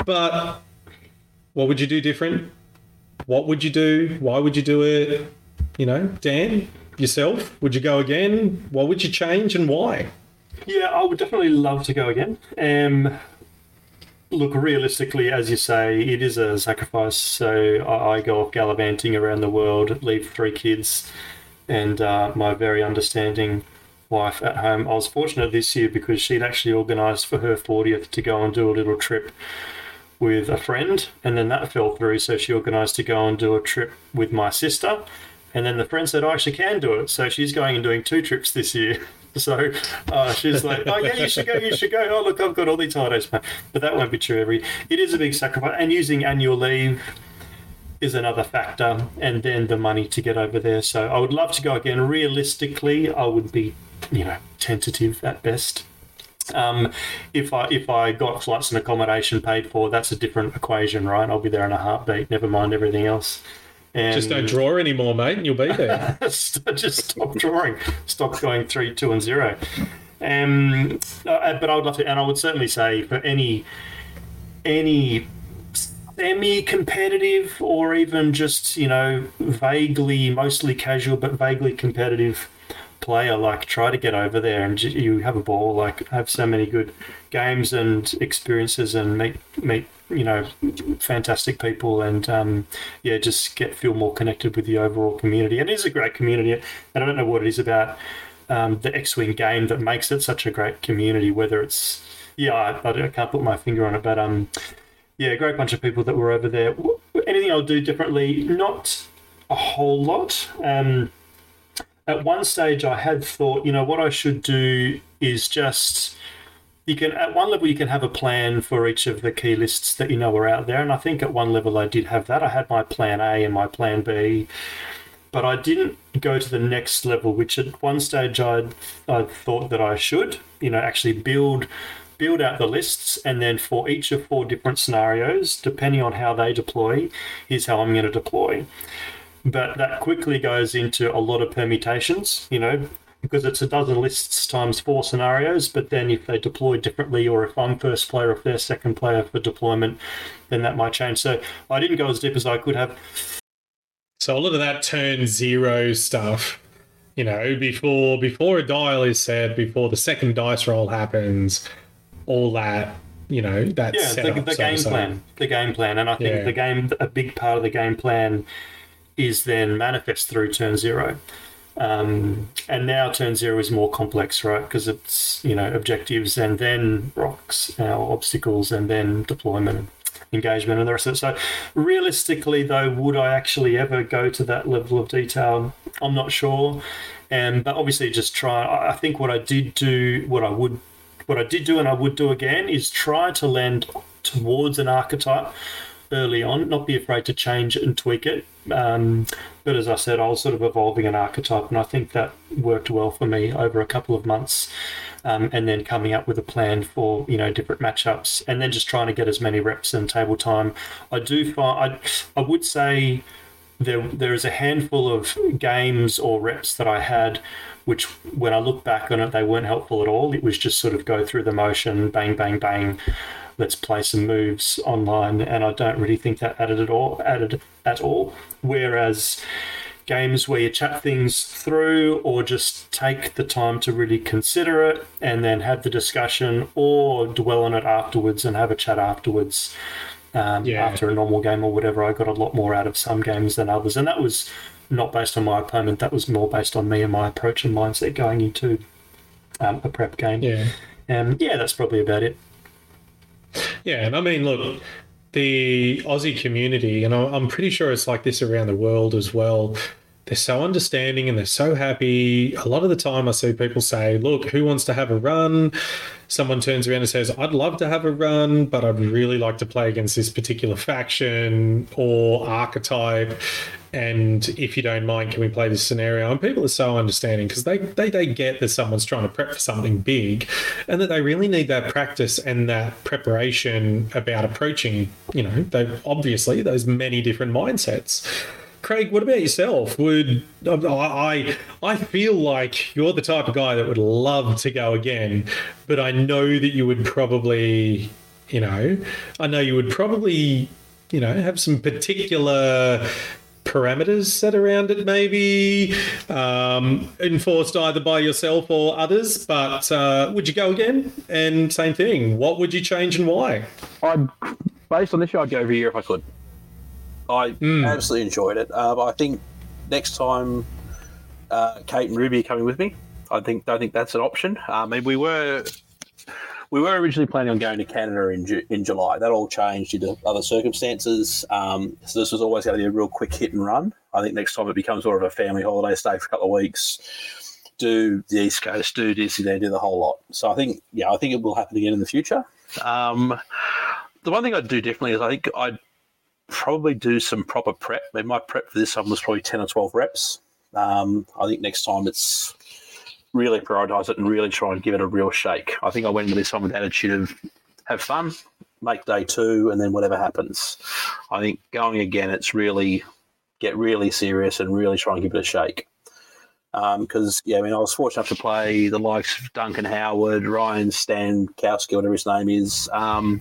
But what would you do different? What would you do? Why would you do it? You know, Dan, yourself, would you go again? What would you change and why? Yeah, I would definitely love to go again. Um, look, realistically, as you say, it is a sacrifice. So I, I go off gallivanting around the world, leave three kids, and uh, my very understanding wife at home. I was fortunate this year because she'd actually organised for her 40th to go and do a little trip with a friend, and then that fell through. So she organised to go and do a trip with my sister. And then the friend said, I actually can do it. So she's going and doing two trips this year. So uh, she's like, oh, yeah, you should go, you should go. Oh, look, I've got all these holidays. planned." But that won't be true every. It is a big sacrifice. And using annual leave is another factor. And then the money to get over there. So I would love to go again. Realistically, I would be, you know, tentative at best. Um, if I if I got flights and accommodation paid for, that's a different equation, right? I'll be there in a heartbeat. Never mind everything else. And Just don't draw anymore, mate, and you'll be there. just stop drawing. Stop going three, two, and zero. Um, uh, but I would love to, and I would certainly say for any any semi-competitive or even just you know vaguely, mostly casual but vaguely competitive player, like try to get over there and you have a ball. Like have so many good games and experiences and meet meet you know fantastic people and um, yeah just get feel more connected with the overall community. It is a great community. And i don't know what it is about um, the x-wing game that makes it such a great community whether it's yeah I, I can't put my finger on it but um yeah great bunch of people that were over there. Anything i'll do differently? Not a whole lot. Um at one stage i had thought you know what i should do is just you can at one level you can have a plan for each of the key lists that you know are out there and i think at one level i did have that i had my plan a and my plan b but i didn't go to the next level which at one stage i'd, i thought that i should you know actually build build out the lists, and then for each of four different scenarios, depending on how they deploy, here's how I'm going to deploy. But that quickly goes into a lot of permutations, you know, because it's a dozen lists times four scenarios. But then if they deploy differently, or if I'm first player, if they're second player for deployment, then that might change. So I didn't go as deep as I could have. So a lot of that turn zero stuff, you know, before before a dial is set, before the second dice roll happens, all that, you know, that yeah, the, the game plan, the game plan, and I think Yeah. the game, a big part of the game plan, is then manifest through turn zero. Um, and now turn zero is more complex, right? Because it's you know objectives and then rocks, uh, obstacles, and then deployment, engagement, and the rest of it. So, realistically, though, would I actually ever go to that level of detail? I'm not sure. And but obviously, just try. I I think what I did do, what I would what I did do and I would do again is try to lend towards an archetype early on, not be afraid to change it and tweak it. Um, but as I said, I was sort of evolving an archetype, and I think that worked well for me over a couple of months. Um, and then coming up with a plan for you know different matchups, and then just trying to get as many reps and table time. I do find I, I would say there there is a handful of games or reps that I had, which when I look back on it, they weren't helpful at all. It was just sort of go through the motion, bang, bang, bang. Let's play some moves online, and I don't really think that added at all. Added at all. Whereas games where you chat things through or just take the time to really consider it and then have the discussion or dwell on it afterwards and have a chat afterwards um, Yeah. after a normal game or whatever. I got a lot more out of some games than others, and that was not based on my opponent. That was more based on me and my approach and mindset going into um, a prep game. Yeah. Um, yeah, that's probably about it. Yeah, and I mean, look, the Aussie community, and I'm pretty sure it's like this around the world as well. They're so understanding and they're so happy. A lot of the time, I see people say, Look, who wants to have a run? Someone turns around and says, I'd love to have a run, but I'd really like to play against this particular faction or archetype. And if you don't mind, can we play this scenario? And people are so understanding because they, they, they get that someone's trying to prep for something big and that they really need that practice and that preparation about approaching, you know, they obviously those many different mindsets. Craig, what about yourself? Would I? I feel like you're the type of guy that would love to go again, but I know that you would probably, you know, I know you would probably, you know, have some particular parameters set around it, maybe um, enforced either by yourself or others. But uh, would you go again? And same thing. What would you change and why? I'd, based on this year, I'd go every year if I could. I absolutely enjoyed it. Uh, I think next time uh, Kate and Ruby are coming with me, I think I think that's an option. Uh, I mean, we were we were originally planning on going to Canada in Ju- in July. That all changed due to other circumstances. Um, so this was always going to be a real quick hit and run. I think next time it becomes sort of a family holiday, stay for a couple of weeks, do the East Coast, do Disneyland, do the whole lot. So I think yeah, I think it will happen again in the future. Um, the one thing I'd do differently is I think I'd probably do some proper prep. I mean, my prep for this one was probably 10 or 12 reps. Um, I think next time it's really prioritize it and really try and give it a real shake. I think I went into this one with attitude of have fun, make day two, and then whatever happens. I think going again, it's really get really serious and really try and give it a shake. Because, yeah, I mean, I was fortunate enough to play the likes of Duncan Howard, Ryan Stankowski, whatever his name is. Um,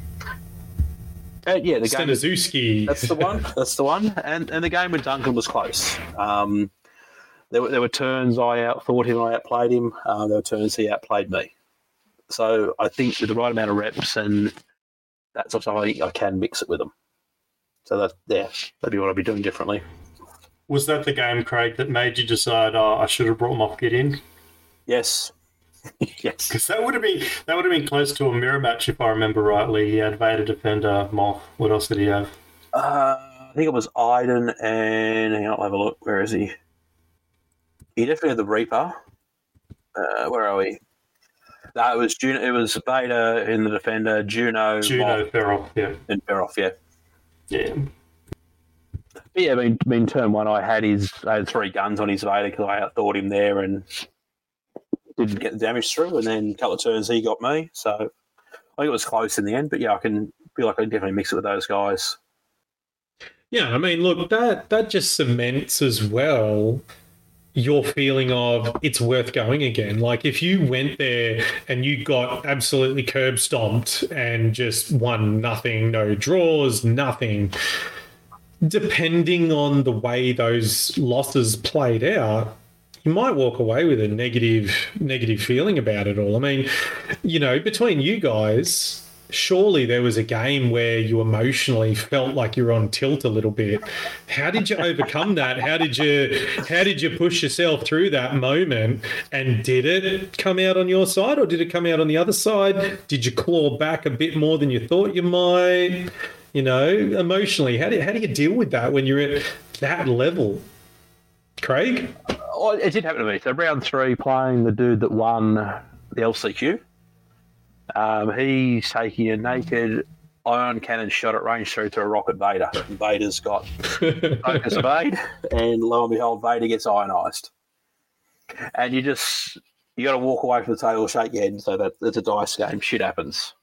and yeah, the game. Staniszewski. That's the one. That's the one. And and the game with Duncan was close. Um, there were there were turns I outthought him, I outplayed him. Uh, there were turns he outplayed me. So I think with the right amount of reps and that sort of stuff, I can mix it with them. So that yeah, that'd be what I'd be doing differently. Was that the game, Craig, that made you decide, oh, I should have brought Moff Git in? Yes. yes. Because that would have been that would have been close to a mirror match if I remember rightly. He had Vader Defender, Moth. What else did he have? Uh, I think it was Iden and hang on, I'll have a look. Where is he? He definitely had the Reaper. Uh, where are we? No, it was Juno. It was Vader in the Defender, Juno, Juno Ferrell. Yeah, and Beroff. Yeah. yeah. But yeah, I mean, I mean, turn one, I had his, I had three guns on his Vader because I outthought him there and didn't get the damage through. And then a couple of turns, he got me. So I think it was close in the end, but yeah, I can feel like I definitely mix it with those guys. Yeah, I mean, look, that that just cements as well your feeling of it's worth going again. Like if you went there and you got absolutely curb stomped and just won nothing, no draws, nothing, depending on the way those losses played out, you might walk away with a negative negative feeling about it all. I mean, you know, between you guys, surely there was a game where you emotionally felt like you're on tilt a little bit. How did you overcome that? How did you how did you push yourself through that moment? And did it come out on your side or did it come out on the other side? Did you claw back a bit more than you thought you might? You know, emotionally, how do how do you deal with that when you're at that level? Craig? It did happen to me. So round three, playing the dude that won the LCQ. Um, he's taking a naked ion cannon shot at range through to a rocket Vader. And Vader's got focus evade, and lo and behold, Vader gets ionized. And you just you got to walk away from the table, shake your head, and say that it's a dice game. Shit happens.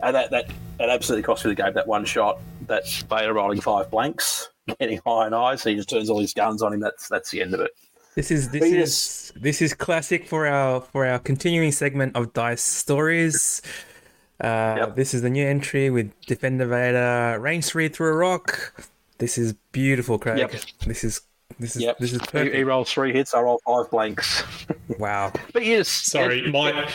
And that that that absolutely cost me the game. That one shot, that Vader rolling five blanks, getting ionized, and he just turns all his guns on him. That's that's the end of it. This is this Venus. is this is classic for our for our continuing segment of dice stories. Uh, Yep. This is the new entry with Defender Vader, range three through a rock. This is beautiful, Craig. Yep. This is this is Yep. this is He, perfect. he rolls three hits. I roll five blanks. Wow, But yes, just Sorry, my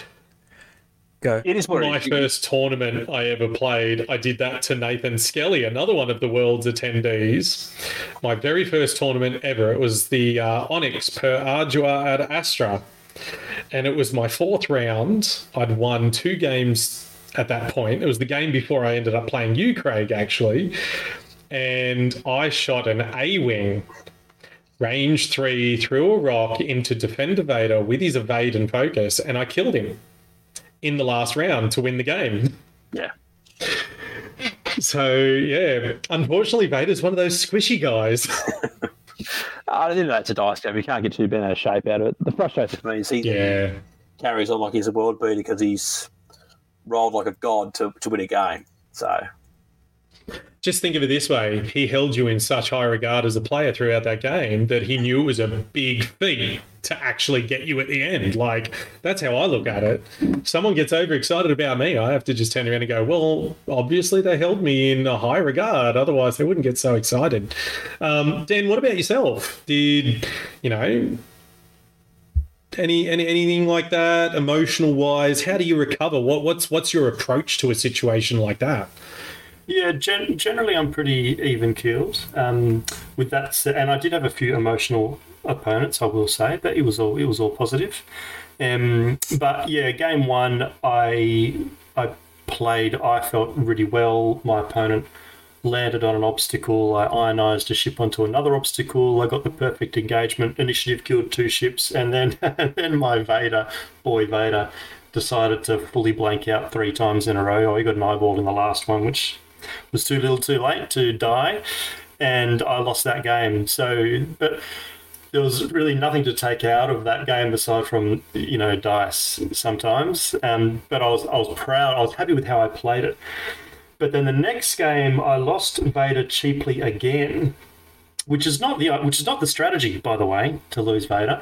go. It is my it is. first tournament I ever played, I did that to Nathan Skelly, another one of the world's attendees. My very first tournament ever. It was the uh, Onyx per Ardua ad Astra. And it was my fourth round. I'd won two games at that point. It was the game before I ended up playing you, Craig, actually. And I shot an A Wing range three through a rock into Defender Vader with his evade and focus, and I killed him in the last round to win the game. Yeah. So yeah, unfortunately, Vader's one of those squishy guys. I didn't know it's a dice game. You can't get too bent out of shape out of it. The frustration for me is he yeah, carries on like he's a world beater because he's rolled like a god to, to win a game. So just think of it this way: he held you in such high regard as a player throughout that game that he knew it was a big feat to actually get you at the end. Like that's how I look at it. Someone gets overexcited about me, I have to just turn around and go, "Well, obviously they held me in a high regard. Otherwise, they wouldn't get so excited." Um, Dan, what about yourself? Did you know? Any, any anything like that emotional wise how do you recover what what's what's your approach to a situation like that Yeah, gen- generally I'm pretty even keeled. Um, with that, said, and I did have a few emotional opponents, I will say, but it was all it was all positive. Um, but yeah, game one, I I played. I felt really well. My opponent landed on an obstacle. I ionized a ship onto another obstacle. I got the perfect engagement. Initiative killed two ships, and then and then my Vader, boy Vader, decided to fully blank out three times in a row. I got an eyeball in the last one, which was too little, too late to die, and I lost that game. So, but there was really nothing to take out of that game aside from you know dice sometimes. Um, but I was I was proud. I was happy with how I played it. But then the next game, I lost Vader cheaply again, which is not the which is not the strategy, by the way, to lose Vader.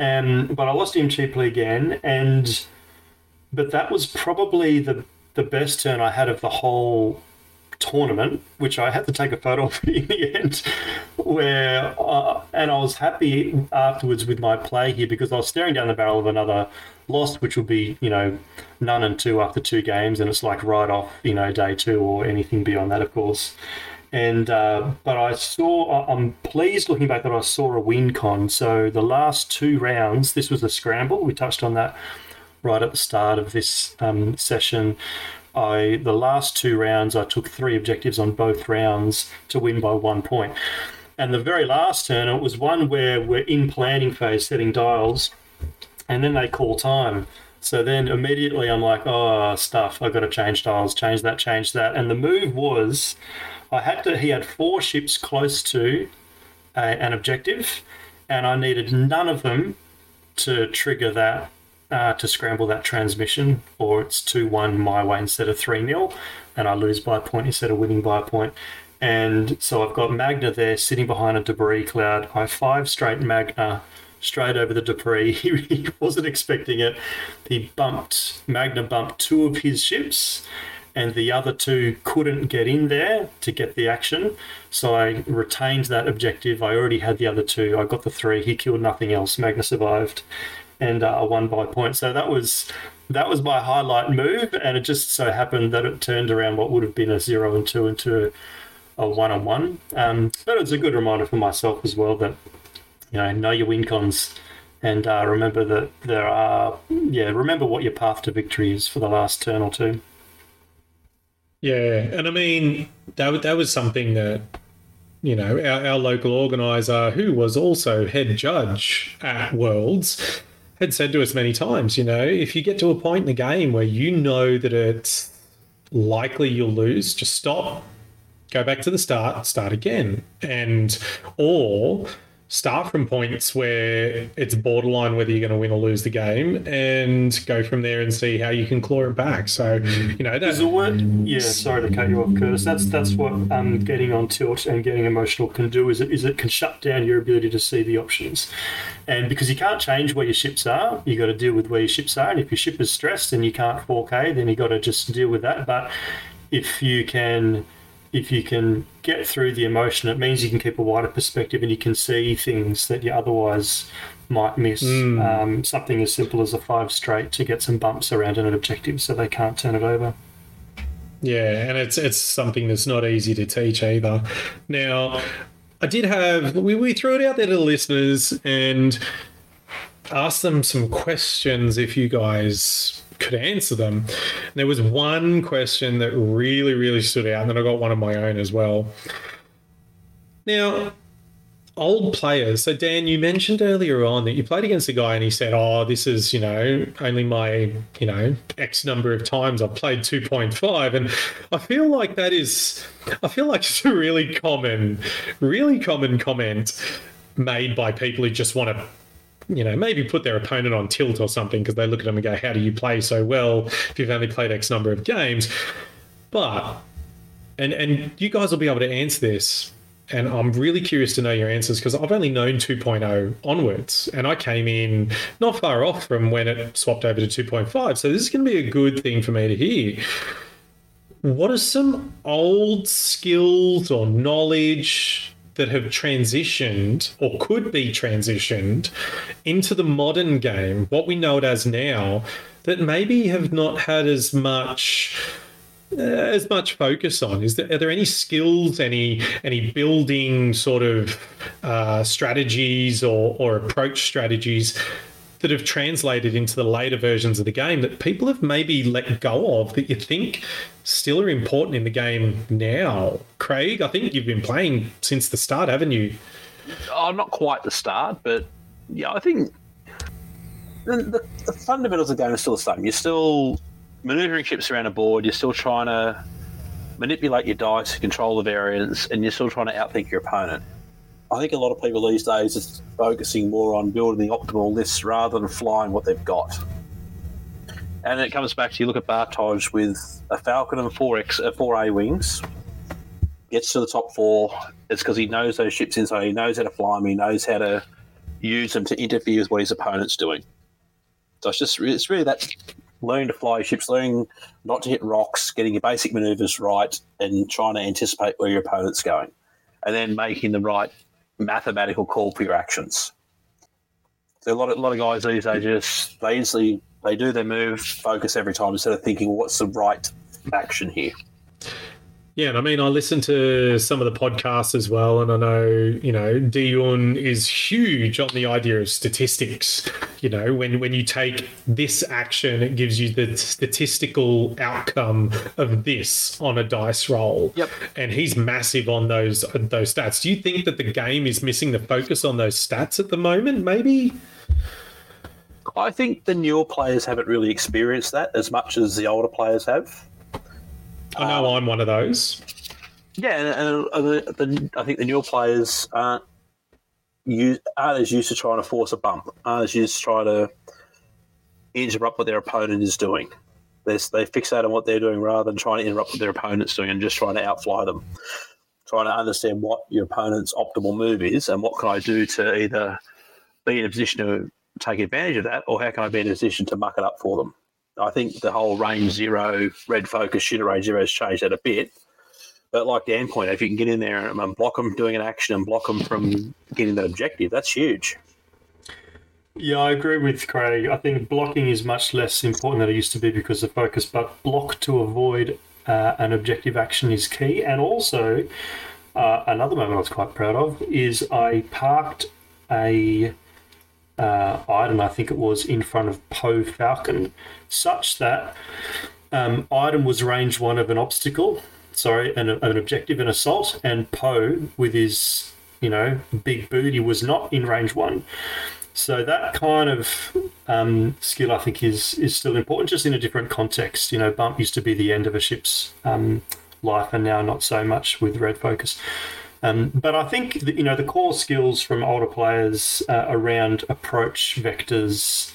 Um, but I lost him cheaply again, and but that was probably the the best turn I had of the whole tournament, which I had to take a photo of in the end. Where uh, and I was happy afterwards with my play here because I was staring down the barrel of another loss, which would be you know none and two after two games, and it's like right off you know day two or anything beyond that, of course. And uh, but I saw I'm pleased looking back that I saw a win con. So the last two rounds, this was a scramble. We touched on that right at the start of this um, session. I the last two rounds I took three objectives on both rounds to win by one point. And the very last turn, it was one where we're in planning phase, setting dials, and then they call time. So then immediately I'm like, oh stuff, I've got to change dials, change that, change that. And the move was, I had to. He had four ships close to a, an objective, and I needed none of them to trigger that uh, to scramble that transmission, or it's 2 1 my way instead of 3 0, and I lose by a point instead of winning by a point. And so I've got Magna there sitting behind a debris cloud. I five straight Magna straight over the debris. He, he wasn't expecting it. He bumped, Magna bumped two of his ships, and the other two couldn't get in there to get the action. So I retained that objective. I already had the other two. I got the three. He killed nothing else. Magna survived, and uh, won by point. So that was that was my highlight move, and it just so happened that it turned around what would have been a zero and two into a one on one. Um, but it's a good reminder for myself as well that you know know your win cons and uh, remember that there are yeah remember what your path to victory is for the last turn or two. Yeah, and I mean that that was something that you know our, our local organizer, who was also head judge at Worlds, had said to us many times. You know, if you get to a point in the game where you know that it's likely you'll lose, just stop, go back to the start, start again, and or start from points where it's borderline whether you're going to win or lose the game and go from there and see how you can claw it back. So, you know, There's that, a word. Yeah, sorry to cut you off, Curtis. That's that's what um, getting on tilt and getting emotional can do. Is it is it can shut down your ability to see the options, and because you can't change where your ships are, you got to deal with where your ships are. And if your ship is stressed and you can't 4K, then you got to just deal with that. But if you can if you can get through the emotion, it means you can keep a wider perspective and you can see things that you otherwise might miss. Um, something as simple as a five straight to get some bumps around an objective so they can't turn it over. Yeah, and it's it's something that's not easy to teach either. Now, I did have we, we threw it out there to the listeners and asked them some questions if you guys could answer them. And there was one question that really, really stood out, and then I got one of my own as well. Now, old players. So Dan, you mentioned earlier on that you played against a guy and he said, "Oh, this is, you know, only my, you know, X number of times I've played 2.5." And I feel like that is I feel like it's a really common really common comment made by people who just want to you know, maybe put their opponent on tilt or something because they look at them and go, "How do you play so well if you've only played X number of games?" But and and you guys will be able to answer this and I'm really curious to know your answers because I've only known 2.0 onwards, and I came in not far off from when it swapped over to 2.5. So this is going to be a good thing for me to hear. What are some old skills or knowledge that have transitioned or could be transitioned into the modern game, what we know it as now, that maybe have not had as much uh, as much focus on? Is there are there any skills, any any building sort of uh, strategies or or approach strategies that have translated into the later versions of the game that people have maybe let go of that you think still are important in the game now? Craig, I think you've been playing since the start, haven't you? Oh, not quite the start, but yeah, I think the, the, the fundamentals of the game are still the same. You're still maneuvering ships around a board. You're still trying to manipulate your dice, control the variance, and you're still trying to outthink your opponent. I think a lot of people these days are focusing more on building the optimal lists rather than flying what they've got. And it comes back to you look at Bartage with a Falcon and four X, uh, four A wings. Gets to the top four. It's because he knows those ships inside. He knows how to fly them. He knows how to use them to interfere with what his opponent's doing. So it's just it's really that learning to fly ships, learning not to hit rocks, getting your basic maneuvers right, and trying to anticipate where your opponent's going, and then making the right mathematical call for your actions. So a lot of a lot of guys these days just they instantly they do their move, focus every time instead of thinking what's the right action here. Yeah, and I mean, I listen to some of the podcasts as well, and I know, you know, Dion is huge on the idea of statistics. You know, when when you take this action, it gives you the statistical outcome of this on a dice roll. Yep. And he's massive on those those stats. Do you think that the game is missing the focus on those stats at the moment? Maybe. I think the newer players haven't really experienced that as much as the older players have. I know um, I'm one of those. Yeah, and, and the, the, I think the newer players aren't use, aren't as used to trying to force a bump, aren't as used to try to interrupt what their opponent is doing. They they fixate on what they're doing rather than trying to interrupt what their opponent's doing and just trying to outfly them. Trying to understand what your opponent's optimal move is and what can I do to either be in a position to take advantage of that or how can I be in a position to muck it up for them. I think the whole range zero, red focus, shooter range zero has changed that a bit. But like Dan pointed, if you can get in there and block them doing an action and block them from getting that objective, that's huge. Yeah, I agree with Craig. I think blocking is much less important than it used to be because of focus, but block to avoid uh, an objective action is key. And also, uh, another moment I was quite proud of is I parked a uh, Iden, I think it was, in front of Poe Falcon, such that um, Iden was range one of an obstacle, sorry, an, an objective, an assault, and Poe, with his, you know, big booty, was not in range one. So that kind of um, skill, I think, is is still important, just in a different context. You know, bump used to be the end of a ship's um, life, and now not so much with red focus. Um, but I think that, you know the core skills from older players uh, around approach vectors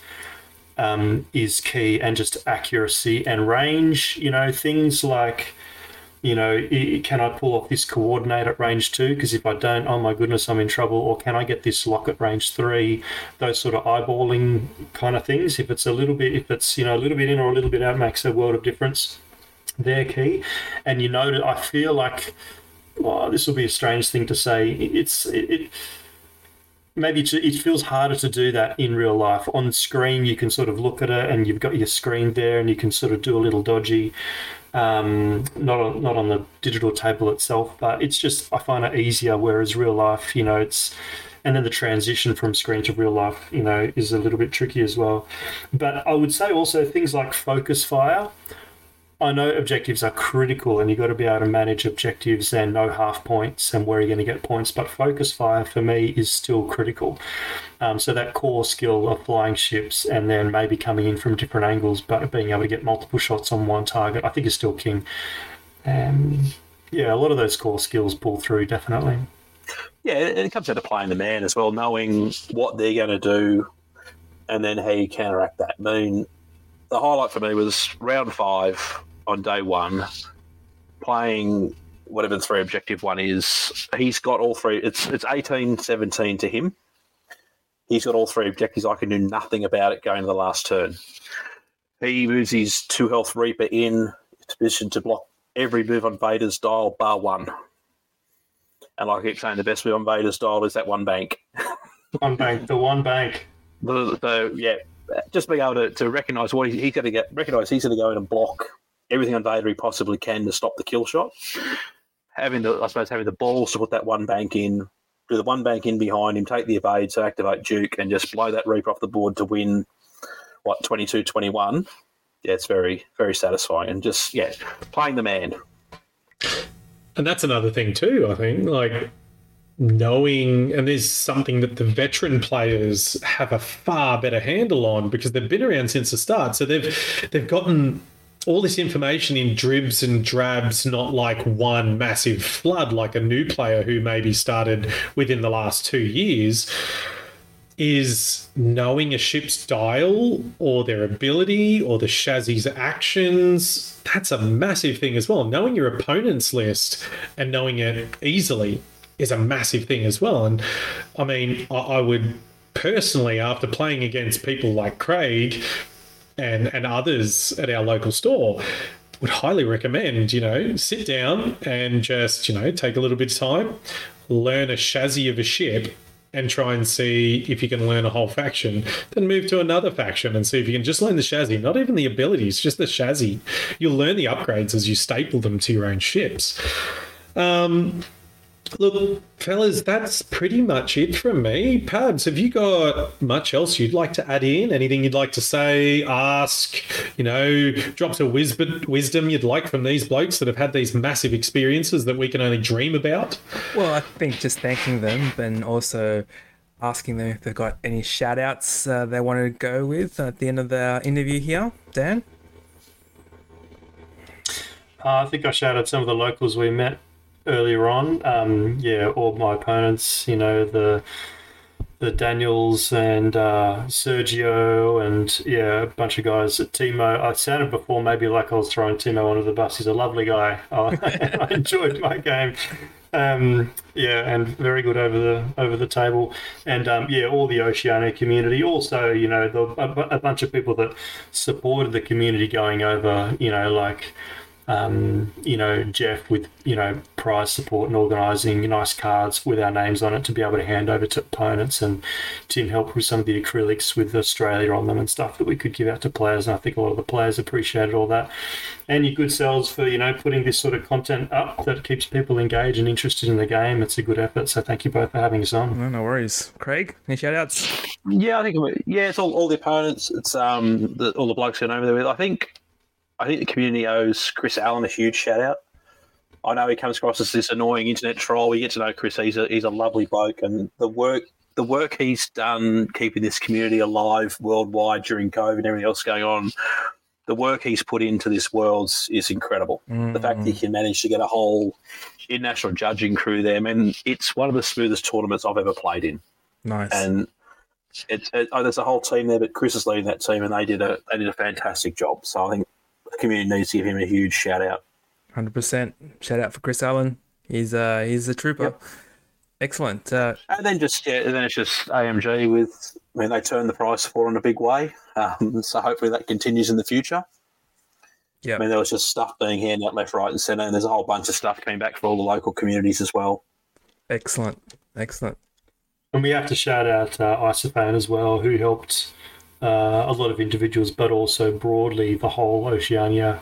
um, is key, and just accuracy and range. You know things like you know, can I pull off this coordinate at range two? Because if I don't, oh my goodness, I'm in trouble. Or can I get this lock at range three? Those sort of eyeballing kind of things. If it's a little bit, if it's you know a little bit in or a little bit out, makes a world of difference. They're key, and you know, I feel like, oh, this will be a strange thing to say. It's it, it maybe it feels harder to do that in real life. On screen, you can sort of look at it and you've got your screen there and you can sort of do a little dodgy um, not on, not on the digital table itself, but it's just I find it easier. Whereas real life, you know, it's and then the transition from screen to real life, you know, is a little bit tricky as well. But I would say also things like focus fire. I know objectives are critical and you've got to be able to manage objectives and know half points and where you're going to get points, but focus fire for me is still critical. Um, so that core skill of flying ships and then maybe coming in from different angles, but being able to get multiple shots on one target, I think is still king. Um, yeah, a lot of those core skills pull through definitely. Yeah, it comes down to playing the man as well, knowing what they're going to do, and then how you counteract that. I mean, the highlight for me was round five on day one, playing whatever the three objective one is. He's got all three. It's it's 18 17 to him. He's got all three objectives. I can do nothing about it going to the last turn. He moves his two health Reaper in to position to block every move on Vader's dial bar one. And like I keep saying, the best move on Vader's dial is that one bank. one bank, the one bank. The yeah, just being able to, to recognise what he, he's going to get, recognise he's going to go in and block everything on Vader he possibly can to stop the kill shot. Having the, I suppose, having the balls to put that one bank in, do the one bank in behind him, take the evade, so activate Duke, and just blow that Reaper off the board to win, what, 22 21. Yeah, it's very, very satisfying. And just, yeah, playing the man. And that's another thing, too, I think. Like, knowing, and there's something that the veteran players have a far better handle on because they've been around since the start. So they've they've gotten all this information in dribs and drabs, not like one massive flood, like a new player who maybe started within the last two years, is knowing a ship's dial or their ability or the chassis actions. That's a massive thing as well. Knowing your opponent's list and knowing it easily is a massive thing as well. And I mean, I, I would personally, after playing against people like Craig, and and others at our local store would highly recommend you know sit down and just you know take a little bit of time learn a chassis of a ship and try and see if you can learn a whole faction then move to another faction and see if you can just learn the chassis. Not even the abilities just the chassis. You'll learn the upgrades as you staple them to your own ships. Um, Look, fellas, that's pretty much it from me. Pabs, have you got much else you'd like to add in? Anything you'd like to say, ask, you know, drops of wisdom you'd like from these blokes that have had these massive experiences that we can only dream about? Well, I think just thanking them and also asking them if they've got any shout outs uh, they want to go with at the end of the interview here. Dan? Uh, I think I shouted some of the locals we met earlier on. Um, yeah, all my opponents, you know, the the Daniels and uh, Sergio and yeah, a bunch of guys. At Timo, I sounded before maybe like I was throwing Timo under the bus. He's a lovely guy. I enjoyed my game. Um, yeah, and very good over the over the table, and um, yeah, all the Oceania community. Also, you know, the, a, a bunch of people that supported the community going over. You know, like um, you know, Jeff with, you know, prize support and organising nice cards with our names on it to be able to hand over to opponents and Tim helped with some of the acrylics with Australia on them and stuff that we could give out to players. And I think a lot of the players appreciated all that. And your good selves for, you know, putting this sort of content up that keeps people engaged and interested in the game. It's a good effort. So thank you both for having us on. No, no worries. Craig, any shout outs? Yeah, I think, yeah, it's all, all the opponents. It's um the, all the blokes going over there with. I think I think the community owes Chris Allen a huge shout out. I know he comes across as this annoying internet troll. We get to know Chris. He's a he's a lovely bloke, and the work the work he's done keeping this community alive worldwide during COVID and everything else going on. The work he's put into this world is incredible. Mm. The fact that he can manage to get a whole international judging crew there, I mean, it's one of the smoothest tournaments I've ever played in. Nice. And it's it, oh, there's a whole team there, but Chris is leading that team, and they did a they did a fantastic job. So I think the community needs to give him a huge shout out. Hundred percent. Shout out for Chris Allen. He's uh he's a trooper. Yep. Excellent. Uh, and then just yeah, and then it's just AMG with. I mean, they turned the price for in a big way. Um, so hopefully that continues in the future. Yeah. I mean, there was just stuff being handed out left, right, and centre, and there's a whole bunch of stuff coming back for all the local communities as well. Excellent. Excellent. And we have to shout out uh, Isofan as well, who helped uh, a lot of individuals, but also broadly the whole Oceania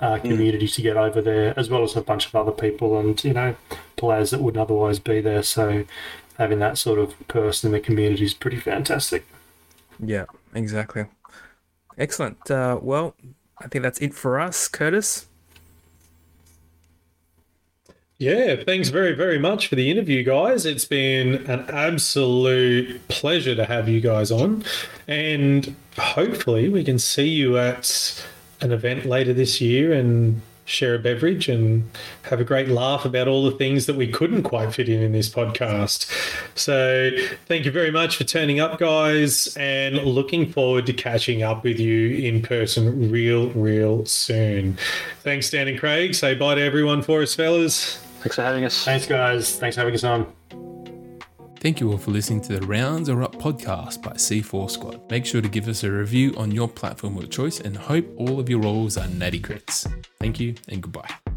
uh, hmm. community mm. to get over there, as well as a bunch of other people and you know players that wouldn't otherwise be there. So having that sort of person in the community is pretty fantastic. Yeah, exactly. Excellent. Uh, well, I think that's it for us, Curtis. Yeah, thanks very, very much for the interview, guys. It's been an absolute pleasure to have you guys on. And hopefully, we can see you at an event later this year and share a beverage and have a great laugh about all the things that we couldn't quite fit in in this podcast. So, thank you very much for turning up, guys, and looking forward to catching up with you in person real, real soon. Thanks, Dan and Craig. Say bye to everyone for us, fellas. Thanks for having us. Thanks, guys. Thanks for having us on. Thank you all for listening to the Rounds Are Up podcast by C4 Squad. Make sure to give us a review on your platform of choice and hope all of your rolls are natty crits. Thank you and goodbye.